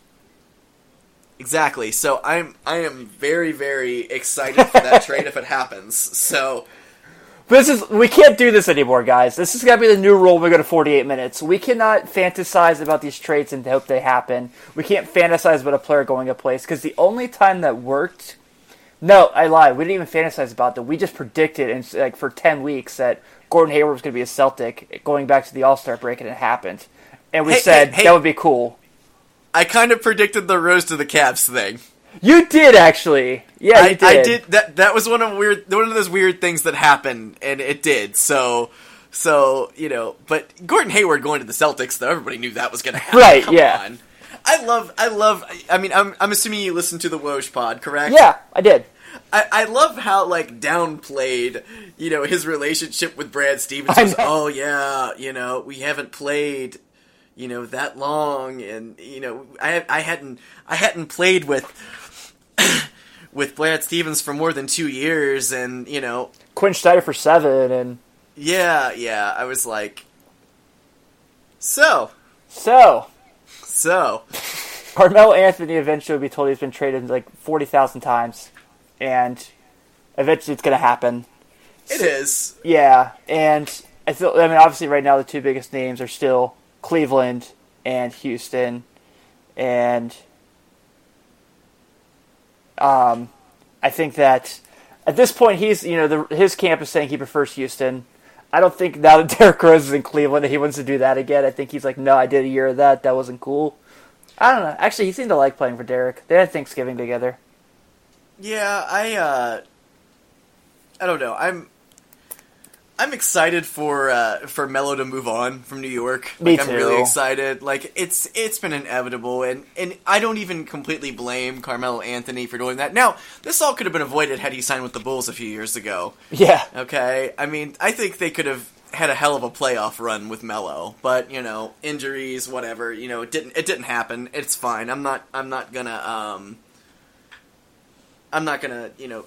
Speaker 1: Exactly. So I'm I am very very excited for that trade if it happens. So
Speaker 3: this is we can't do this anymore, guys. This is gonna be the new rule. when We go to 48 minutes. We cannot fantasize about these trades and hope they happen. We can't fantasize about a player going a place because the only time that worked. No, I lied. We didn't even fantasize about that. We just predicted, and like for 10 weeks, that Gordon Hayward was going to be a Celtic going back to the All Star break, and it happened. And we
Speaker 1: Hey,
Speaker 3: said
Speaker 1: hey, hey.
Speaker 3: that would be cool.
Speaker 1: I kind of predicted the rose to the Cavs thing.
Speaker 3: You did actually. Yeah,
Speaker 1: I
Speaker 3: you did.
Speaker 1: I did that. That was one of weird one of those weird things that happened, and it did. So. So you know, but Gordon Hayward going to the Celtics, though everybody knew that was going to happen.
Speaker 3: Right,
Speaker 1: Come
Speaker 3: yeah.
Speaker 1: on. I love, I love. I mean, I'm, I'm assuming you listened to the Woj pod, correct?
Speaker 3: Yeah, I did.
Speaker 1: I, I love how like downplayed, you know, his relationship with Brad Stevens was. Oh yeah, you know, we haven't played, you know, that long, and you know, I I hadn't I hadn't played with with Brad Stevens for more than two years, and you know,
Speaker 3: Quinn Snyder for seven, and
Speaker 1: yeah, yeah, I was like, so,
Speaker 3: so
Speaker 1: so,
Speaker 3: Carmelo Anthony eventually will be told he's been traded like forty thousand times, and eventually it's going to happen.
Speaker 1: it is.
Speaker 3: Yeah, and I feel. I mean, obviously, right now the two biggest names are still Cleveland and Houston, and um, I think that at this point he's you know the, his camp is saying he prefers Houston. I don't think now that Derrick Rose is in Cleveland that he wants to do that again. I think he's like, no, I did a year of that. That wasn't cool. I don't know. Actually, he seemed to like playing for Derek. They had Thanksgiving together.
Speaker 1: Yeah, I uh I don't know. I'm I'm excited for uh, for Melo to move on from New York.
Speaker 3: Me
Speaker 1: Like, I'm really excited. Like it's it's been inevitable, and and I don't even completely blame Carmelo Anthony for doing that. Now, this all could have been avoided had he signed with the Bulls a few years ago.
Speaker 3: Yeah.
Speaker 1: Okay, I mean, I think they could have had a hell of a playoff run with Melo, but you know, injuries, whatever. You know, it didn't. It didn't happen. It's fine. I'm not. I'm not gonna. Um, I'm not gonna. You know,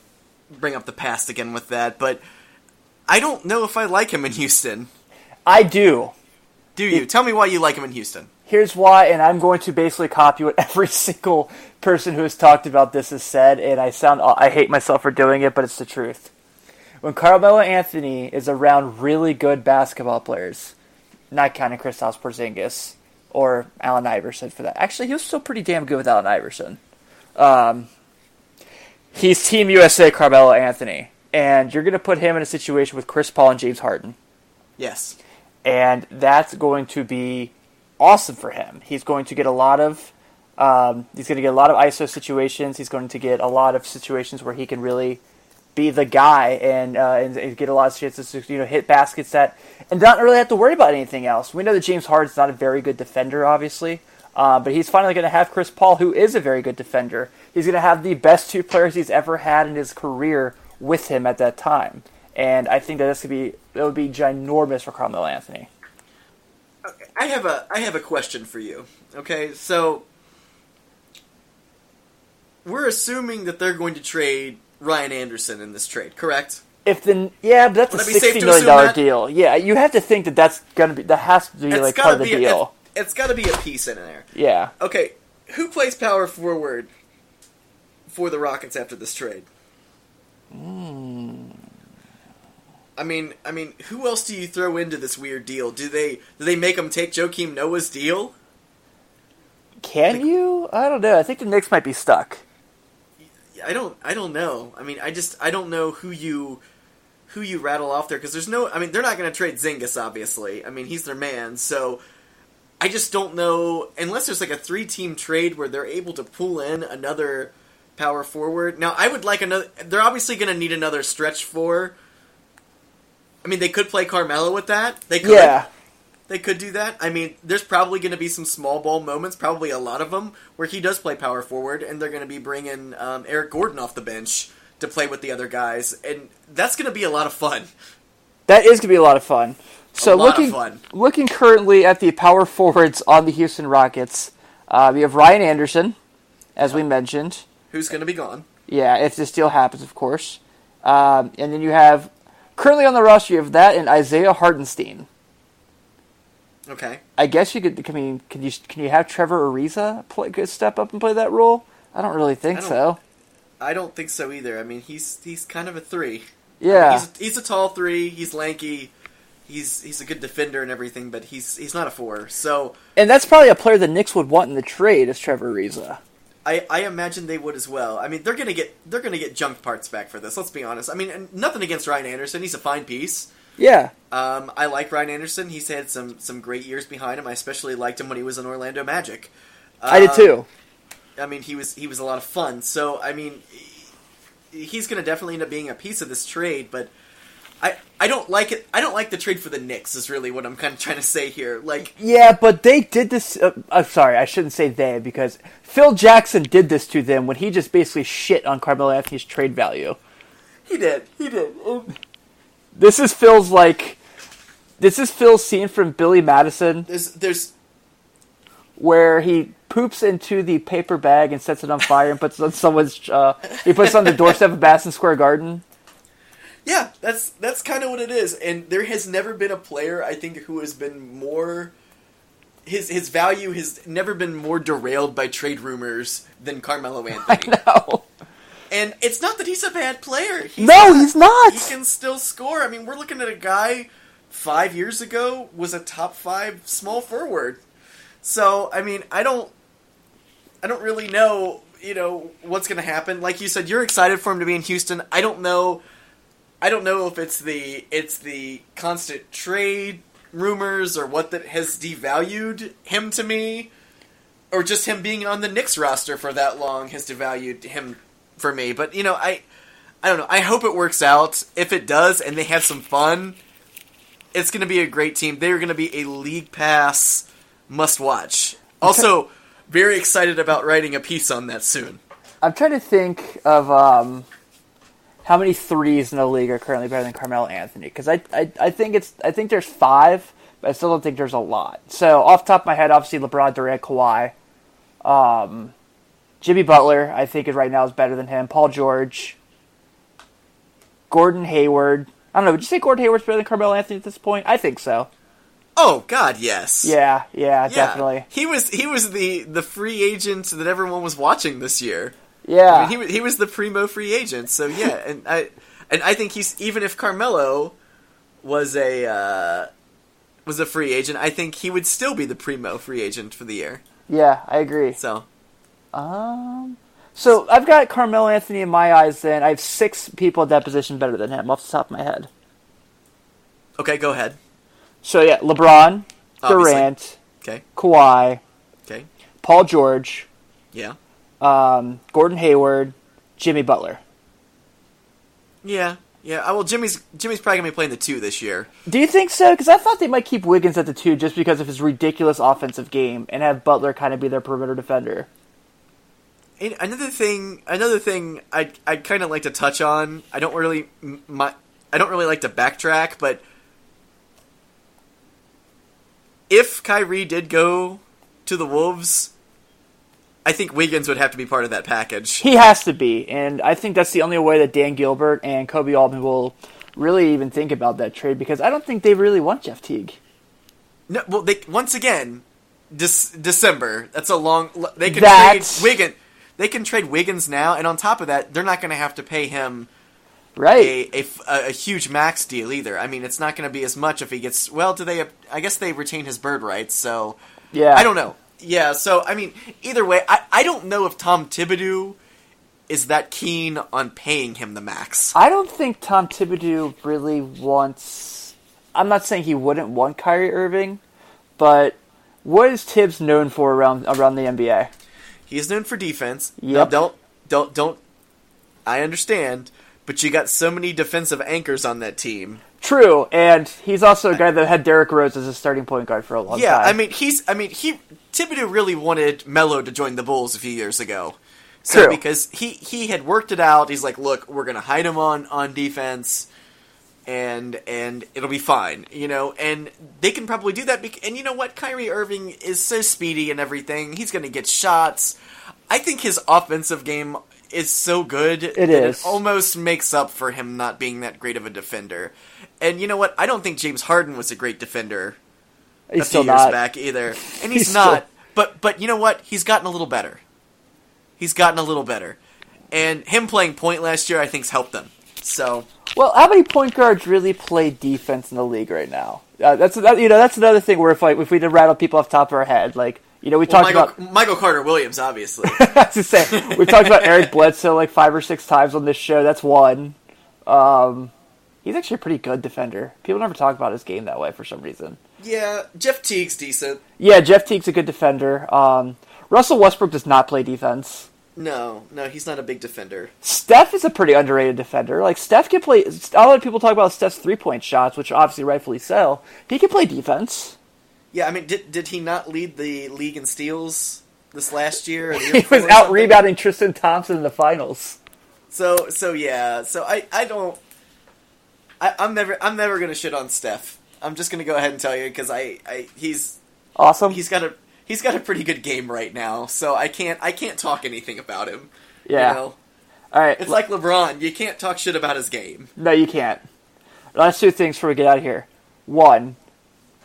Speaker 1: bring up the past again with that. But I don't know if I like him in Houston.
Speaker 3: I do.
Speaker 1: Do you? Tell me why you like him in Houston.
Speaker 3: Here's why, and I'm going to basically copy what every single person who has talked about this has said, and I sound I hate myself for doing it, but it's the truth. When Carmelo Anthony is around really good basketball players, not counting Kristaps Porzingis or Allen Iverson for that. Actually, he was still pretty damn good with Allen Iverson. Um, he's Team USA Carmelo Anthony, and you're going to put him in a situation with Chris Paul and James Harden
Speaker 1: Yes.
Speaker 3: and that's going to be awesome for him. He's going to get a lot of um, he's going to get a lot of ISO situations. He's going to get a lot of situations where he can really be the guy and, uh, and and get a lot of chances to you know hit baskets that and not really have to worry about anything else. We know that James Harden's not a very good defender, obviously. Uh, but he's finally going to have Chris Paul, who is a very good defender. He's going to have the best two players he's ever had in his career with him at that time, and I think that this could be it would be ginormous for Carmelo Anthony.
Speaker 1: I have a I have a question for you. Okay, so we're assuming that they're going to trade Ryan Anderson in this trade, correct?
Speaker 3: If the yeah, but that's
Speaker 1: Would
Speaker 3: a
Speaker 1: it be safe
Speaker 3: sixty million dollar
Speaker 1: that?
Speaker 3: deal. Yeah, you have to think that that's gonna be that has to be
Speaker 1: It's
Speaker 3: like part of the
Speaker 1: a-
Speaker 3: deal.
Speaker 1: it's- it's got to be a piece in there.
Speaker 3: yeah,
Speaker 1: Okay, who plays power forward for the Rockets after this trade?
Speaker 3: Hmm.
Speaker 1: I mean, I mean, who else do you throw into this weird deal? Do they do they make them take Joakim Noah's deal?
Speaker 3: can you? I don't know. I think the Knicks might be stuck.
Speaker 1: I don't I don't know. I mean, I just I don't know who you who you rattle off there because there's no. I mean, they're not going to trade Zingas, obviously. I mean, he's their man, so I just don't know unless there's like a three team trade where they're able to pull in another power forward. Now, I would like another. They're obviously going to need another stretch four. I mean, they could play Carmelo with that. They could.
Speaker 3: Yeah,
Speaker 1: They could do that. I mean, there's probably going to be some small ball moments, probably a lot of them, where he does play power forward, and they're going to be bringing um, Eric Gordon off the bench to play with the other guys, and that's going to be a lot of fun.
Speaker 3: that is gonna be a lot of fun. So looking
Speaker 1: fun.
Speaker 3: looking currently at the power forwards on the Houston Rockets, uh, we have Ryan Anderson, as we mentioned.
Speaker 1: Who's going to be gone?
Speaker 3: Yeah, if this deal happens, of course. Um, and then you have currently on the roster you have that and Isaiah Hartenstein.
Speaker 1: Okay.
Speaker 3: I guess you could. I mean, can you can you have Trevor Ariza play, step up and play that role? I don't really think
Speaker 1: I don't-
Speaker 3: so.
Speaker 1: I don't think so either. I mean, he's he's kind of a three.
Speaker 3: Yeah,
Speaker 1: He's a, he's a tall three. He's lanky. He's he's a good defender and everything, but he's he's not a four. So
Speaker 3: and that's probably a player the Knicks would want in the trade is Trevor Ariza.
Speaker 1: I, I imagine they would as well. I mean, they're gonna get they're gonna get junk parts back for this. Let's be honest. I mean, nothing against Ryan Anderson. He's a fine piece.
Speaker 3: Yeah,
Speaker 1: Um, I like Ryan Anderson. He's had some some great years behind him. I especially liked him when he was in Orlando Magic.
Speaker 3: I did
Speaker 1: Um,
Speaker 3: too.
Speaker 1: I mean, he was he was a lot of fun. So I mean, he's going to definitely end up being a piece of this trade. But I I don't like it. I don't like the trade for the Knicks. Is really what I'm kind of trying to say here. Like
Speaker 3: Yeah, but they did this. Uh, I'm sorry, I shouldn't say they because Phil Jackson did this to them when he just basically shit on Carmelo Anthony's trade value.
Speaker 1: he did. He did.
Speaker 3: This is Phil's like. This is Phil's scene from Billy Madison
Speaker 1: There's there's
Speaker 3: where he poops into the paper bag and sets it on fire and puts it on someone's. Uh, he puts it on the doorstep of Madison Square Garden.
Speaker 1: Yeah, that's that's kind of what it is. And there has never been a player I think who has been more his his value has never been more derailed by trade rumors than Carmelo Anthony.
Speaker 3: No,
Speaker 1: And it's not that he's a bad player. He's
Speaker 3: no,
Speaker 1: not.
Speaker 3: he's not.
Speaker 1: He can still score. I mean, we're looking at a guy five years ago was a top five small forward. So I mean, I don't, I don't really know, you know, what's going to happen. Like you said, you're excited for him to be in Houston. I don't know. I don't know if it's the it's the constant trade rumors or what that has devalued him to me, or just him being on the Knicks roster for that long has devalued him for me. But you know, I I don't know. I hope it works out. If it does, and they have some fun, it's going to be a great team. They're going to be a league pass must watch. Also, very excited about writing a piece on that soon.
Speaker 3: I'm trying to think of um, how many threes in the league are currently better than Carmelo Anthony because I, I I think it's I think there's five, but I still don't think there's a lot. So off the top of my head, obviously LeBron, Durant, Kawhi, um, Jimmy Butler. I think is right now is better than him. Paul George, Gordon Hayward. I don't know. Would you say Gordon Hayward's better than Carmelo Anthony at this point? I think so.
Speaker 1: Oh God, yes.
Speaker 3: Yeah, yeah,
Speaker 1: Yeah.
Speaker 3: definitely.
Speaker 1: He was he was the the free agent that everyone was watching this year.
Speaker 3: Yeah,
Speaker 1: I mean, he was he was the primo free agent. So yeah, and I and I think he's even if Carmelo was a uh, was a free agent, I think he would still be the primo free agent for the year.
Speaker 3: yeah, I agree.
Speaker 1: So
Speaker 3: Um, so I've got Carmelo Anthony in my eyes. Then I have six people at that position better than him off the top of my head.
Speaker 1: okay, go ahead.
Speaker 3: So yeah, LeBron,
Speaker 1: Obviously.
Speaker 3: Durant,
Speaker 1: Okay,
Speaker 3: Kawhi,
Speaker 1: okay,
Speaker 3: Paul George,
Speaker 1: yeah,
Speaker 3: um, Gordon Hayward, Jimmy Butler.
Speaker 1: yeah, yeah. Uh, well, Jimmy's Jimmy's probably gonna be playing the two this year.
Speaker 3: Do you think so? Because I thought they might keep Wiggins at the two just because of his ridiculous offensive game and have Butler kind of be their perimeter defender.
Speaker 1: And another thing, another thing, I I kind of like to touch on. I don't really my I don't really like to backtrack, but if Kyrie did go to the Wolves, I think Wiggins would have to be part of that package.
Speaker 3: He has to be, and I think that's the only way that Dan Gilbert and Koby Altman will really even think about that trade because I don't think they really want Jeff Teague.
Speaker 1: No, well, they once again, Dec- December. That's a long. They can
Speaker 3: That's-
Speaker 1: trade Wiggins. They can trade Wiggins now, and on top of that, they're not going to have to pay him
Speaker 3: Right.
Speaker 1: a, a- a huge max deal either. I mean, it's not going to be as much if he gets. Well, do they? I guess they retain his bird rights, so
Speaker 3: yeah.
Speaker 1: I don't know. Yeah, so I mean, either way, I, I don't know if Tom Thibodeau is that keen on paying him the max.
Speaker 3: I don't think Tom Thibodeau really wants. I'm not saying he wouldn't want Kyrie Irving, but what is Thibs known for around around the NBA?
Speaker 1: He's known for defense. Don't don't don't. I understand, but you got so many defensive anchors on that team.
Speaker 3: True, and he's also a guy that had Derrick Rose as a starting point guard for a long
Speaker 1: Yeah,
Speaker 3: time.
Speaker 1: I mean he's. I mean he. Thibodeau really wanted Melo to join the Bulls a few years ago. So
Speaker 3: True.
Speaker 1: because he he had worked it out, he's like, look, we're gonna hide him on on defense, and and it'll be fine, you know. And they can probably do that. Bec- and you know what, Kyrie Irving is so speedy and everything. He's gonna get shots. I think his offensive game is so good.
Speaker 3: It
Speaker 1: that
Speaker 3: is.
Speaker 1: It almost makes up for him not being that great of a defender. And you know what? I don't think James Harden was a great defender
Speaker 3: he's
Speaker 1: a
Speaker 3: still
Speaker 1: few years
Speaker 3: not.
Speaker 1: back either, and
Speaker 3: He's
Speaker 1: he's,
Speaker 3: still-
Speaker 1: not. But but you know what? He's gotten a little better. He's gotten a little better, and him playing point last year, I think's helped them. So
Speaker 3: Well, how many point guards really play defense in the league right now? Uh, that's that, you know that's another thing where if like if we did rattle people off the top of our head, like you know we
Speaker 1: well,
Speaker 3: talked
Speaker 1: Michael,
Speaker 3: about
Speaker 1: Michael Carter Williams, obviously.
Speaker 3: I was to say we talked about Eric Bledsoe like five or six times on this show. That's one. Um, he's actually a pretty good defender. People never talk about his game that way for some reason.
Speaker 1: Yeah, Jeff Teague's decent.
Speaker 3: Yeah, Jeff Teague's a good defender. Um, Russell Westbrook does not play defense.
Speaker 1: No, no, he's not a big defender.
Speaker 3: Steph is a pretty underrated defender. Like Steph can play. A lot of people talk about Steph's three point shots, which obviously rightfully so. He can play defense.
Speaker 1: Yeah, I mean, did did he not lead the league in steals this last year? Year
Speaker 3: He was out rebounding Tristan Thompson in the finals.
Speaker 1: So so yeah, so I I don't. I, I'm never I'm never gonna shit on Steph. I'm just gonna go ahead and tell you because I, I he's
Speaker 3: Awesome.
Speaker 1: he's got a he's got a pretty good game right now, so I can't I can't talk anything about him.
Speaker 3: yeah.
Speaker 1: You know?
Speaker 3: All right.
Speaker 1: It's like LeBron, you can't talk shit about his game.
Speaker 3: no, you can't. Last two things before we get out of here. One,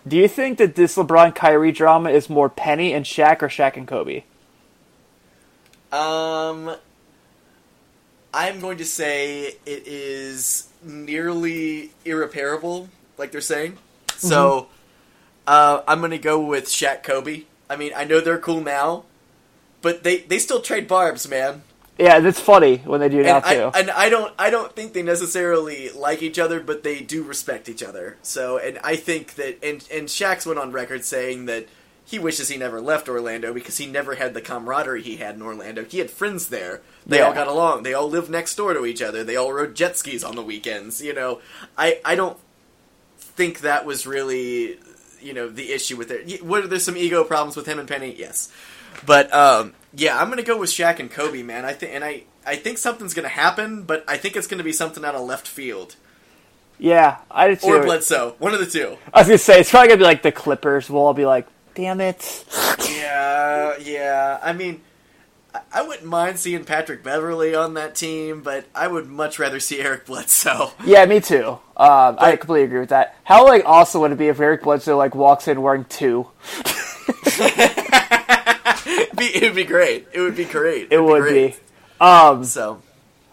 Speaker 3: do you think that this LeBron Kyrie drama is more Penny and Shaq or Shaq and Kobe?
Speaker 1: Um I'm going to say it is nearly irreparable, like they're saying. So uh, I'm going to go with Shaq Kobe. I mean, I know they're cool now, but they, they still trade barbs, man.
Speaker 3: Yeah, that's funny when they do now
Speaker 1: and I,
Speaker 3: too.
Speaker 1: and I don't I don't think they necessarily like each other, but they do respect each other. So, and I think that and and Shaq's went on record saying that he wishes he never left Orlando because he never had the camaraderie he had in Orlando. He had friends there. They
Speaker 3: Yeah.
Speaker 1: all got along. They all lived next door to each other. They all rode jet skis on the weekends. You know, I I don't think that was really you know the issue with it. What there's some ego problems with him and Penny, yes, but um, yeah, I'm gonna go with Shaq and Kobe, man. I think and I I think something's gonna happen, but I think it's gonna be something out of left field
Speaker 3: Yeah, I did too.
Speaker 1: or Bledsoe, one of the two.
Speaker 3: I was gonna say it's probably gonna be like the Clippers. We'll all be like, "Damn it!"
Speaker 1: Yeah, yeah. I mean, I- wouldn't mind seeing Patrick Beverley on that team, but I would much rather see Eric Bledsoe.
Speaker 3: Yeah, me too. Um, I completely agree with that. How like awesome would it be if Eric Bledsoe like walks in wearing two?
Speaker 1: It'd be, it'd be great. It would be great.
Speaker 3: It
Speaker 1: It'd
Speaker 3: would
Speaker 1: great.
Speaker 3: be. Um,
Speaker 1: So,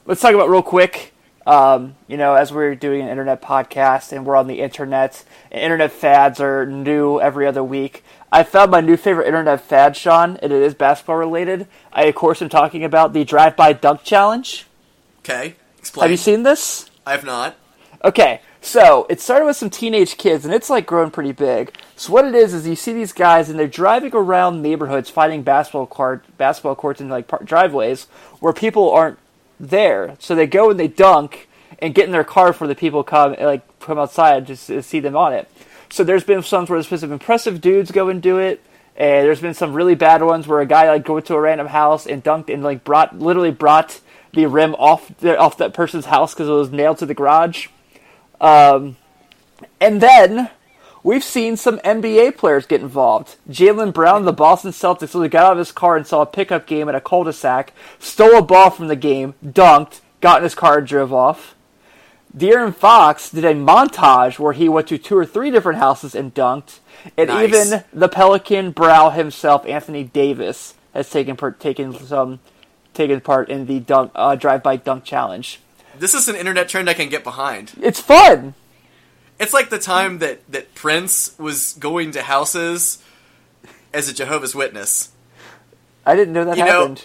Speaker 3: let's talk about real quick. Um, you know, as we're doing an internet podcast and we're on the internet, internet fads are new every other week. I found my new favorite internet fad, Sean, and it is basketball related. I, of course, am talking about the drive-by dunk challenge.
Speaker 1: okay. Explain.
Speaker 3: Have you seen this?
Speaker 1: I have not.
Speaker 3: Okay, so it started with some teenage kids, and it's like grown pretty big. So what it is is you see these guys, and they're driving around neighborhoods, finding basketball court, basketball courts in like driveways where people aren't there. So they go and they dunk and get in their car before the people come like come outside just to see them on it. So there's been some where some impressive dudes go and do it. And there's been some really bad ones where a guy like go to a random house and dunked and like brought literally brought the rim off the, off that person's house because it was nailed to the garage. Um, and then we've seen some NBA players get involved. Jaylen Brown, the Boston Celtics, literally got out of his car and saw a pickup game at a cul-de-sac, stole a ball from the game, dunked, got in his car and drove off. De'Aaron Fox did a montage where he went to two or three different houses and dunked, and
Speaker 1: Nice.
Speaker 3: even the Pelican Brow himself, Anthony Davis, has taken part, taken some taken part in the dunk uh, drive-by dunk challenge.
Speaker 1: This is an internet trend I can get behind.
Speaker 3: It's fun.
Speaker 1: It's like the time that, that Prince was going to houses as a Jehovah's Witness.
Speaker 3: I didn't know that
Speaker 1: You know-
Speaker 3: happened.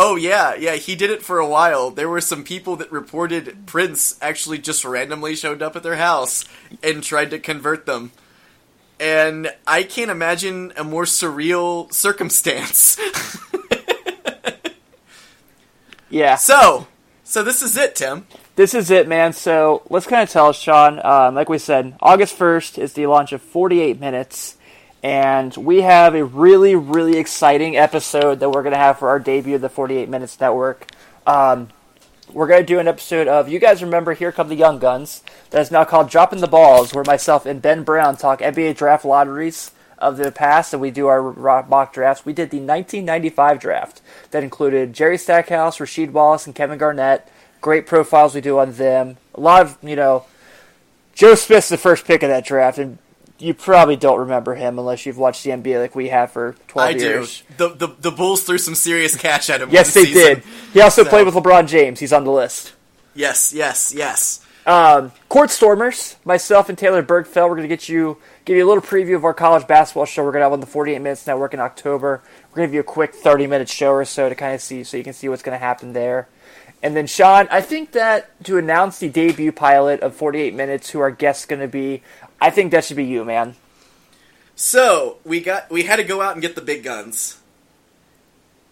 Speaker 1: Oh yeah, yeah, he did it for a while. There were some people that reported Prince actually just randomly showed up at their house and tried to convert them. And I can't imagine a more surreal circumstance.
Speaker 3: yeah.
Speaker 1: so, so this is it, Tim.
Speaker 3: this is it, man. So let's kind of tell us, Sean. Um, like we said, August 1st is the launch of 48 Minutes. And we have a really, really exciting episode that we're going to have for our debut of the 48 Minutes Network. Um, we're going to do an episode of, you guys remember Here Come the Young Guns, that is now called Dropping the Balls, where myself and Ben Brown talk NBA draft lotteries of the past, and we do our mock drafts. We did the 1995 draft that included Jerry Stackhouse, Rasheed Wallace, and Kevin Garnett. Great profiles we do on them. A lot of, you know, Joe Smith's the first pick of that draft, and you probably don't remember him unless you've watched the NBA like we have for 12
Speaker 1: I do.
Speaker 3: years.
Speaker 1: The, the the Bulls threw some serious cash at him.
Speaker 3: Yes, they
Speaker 1: season.
Speaker 3: did. He also
Speaker 1: So-
Speaker 3: played with LeBron James. He's on the list.
Speaker 1: Yes, yes, yes.
Speaker 3: Um, Court Stormers, myself and Taylor Bergfeld, we're going to get you give you a little preview of our college basketball show. We're going to have on the 48 Minutes Network in October. We're going to give you a quick 30 minute show or so to kind of see, so you can see what's going to happen there. And then Sean, I think that to announce the debut pilot of 48 Minutes, who our guest's going to be, I think that should be you, man.
Speaker 1: So we got we had to go out and get the big guns,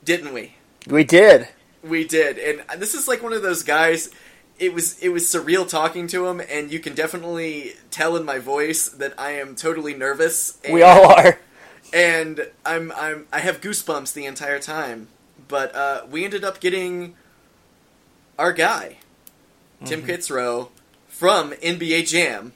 Speaker 1: didn't we?
Speaker 3: We did.
Speaker 1: We did, and this is like one of those guys. It was it was surreal talking to him, and you can definitely tell in my voice that I am totally nervous. And,
Speaker 3: We all are.
Speaker 1: and I'm I'm I have goosebumps the entire time. But uh, we ended up getting our guy, Tim Kitzrow, from NBA Jam.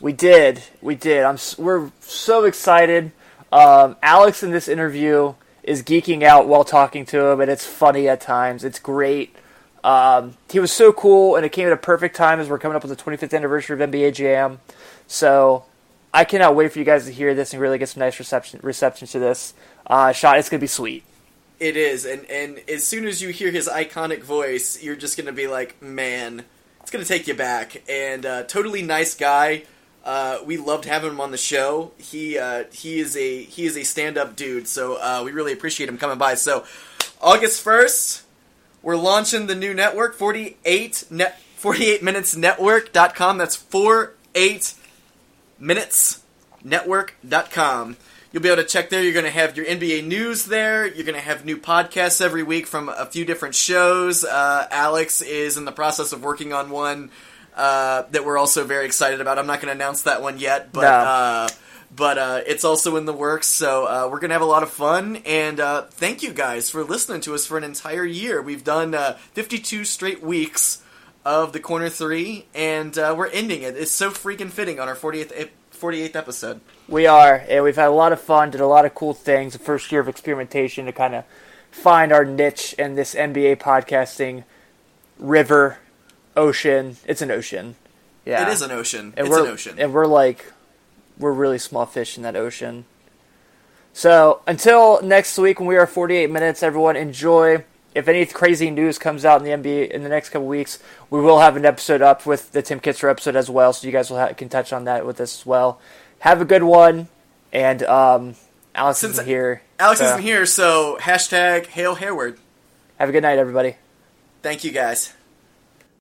Speaker 3: We did. We did. I'm. We're so excited. Um, Alex in this interview is geeking out while talking to him, and it's funny at times. It's great. Um, he was so cool, and it came at a perfect time as we're coming up with the 25th anniversary of NBA Jam. So I cannot wait for you guys to hear this and really get some nice reception reception to this. Uh, shot. It's gonna be sweet.
Speaker 1: It is, and and as soon as you hear his iconic voice, you're just gonna be like, man, it's gonna take you back. And uh, totally nice guy. Uh, we loved having him on the show. He uh, he is a he is a stand up dude. So uh, we really appreciate him coming by. So August first, we're launching the new network, 48 net 48 minutes network.com. That's 48 minutes network.com. You'll be able to check there. You're going to have your NBA news there. You're going to have new podcasts every week from a few different shows. Uh, Alex is in the process of working on one uh, that we're also very excited about. I'm not going to announce that one yet, but
Speaker 3: No.
Speaker 1: uh, but uh, it's also in the works. So uh, we're going to have a lot of fun. And uh, thank you guys for listening to us for an entire year. We've done uh, 52 straight weeks of the corner three, and uh, we're ending it. It's so freaking fitting on our 40th. ep- 48th episode.
Speaker 3: We are, and we've had a lot of fun, did a lot of cool things. The first year of experimentation to kind of find our niche in this NBA podcasting river, ocean. It's an ocean. Yeah,
Speaker 1: It is an ocean.
Speaker 3: and
Speaker 1: it's
Speaker 3: we're,
Speaker 1: an ocean.
Speaker 3: and we're like, we're really small fish in that ocean. So until next week when we are 48 minutes, everyone enjoy. If any crazy news comes out in the NBA in the next couple weeks, we will have an episode up with the Tim Kitzer episode as well, so you guys will ha- can touch on that with us as well. Have a good one, and um, Alex
Speaker 1: Since
Speaker 3: isn't here.
Speaker 1: Alex
Speaker 3: so
Speaker 1: isn't here, so hashtag Hail Hayward.
Speaker 3: Have a good night, everybody.
Speaker 1: Thank you guys.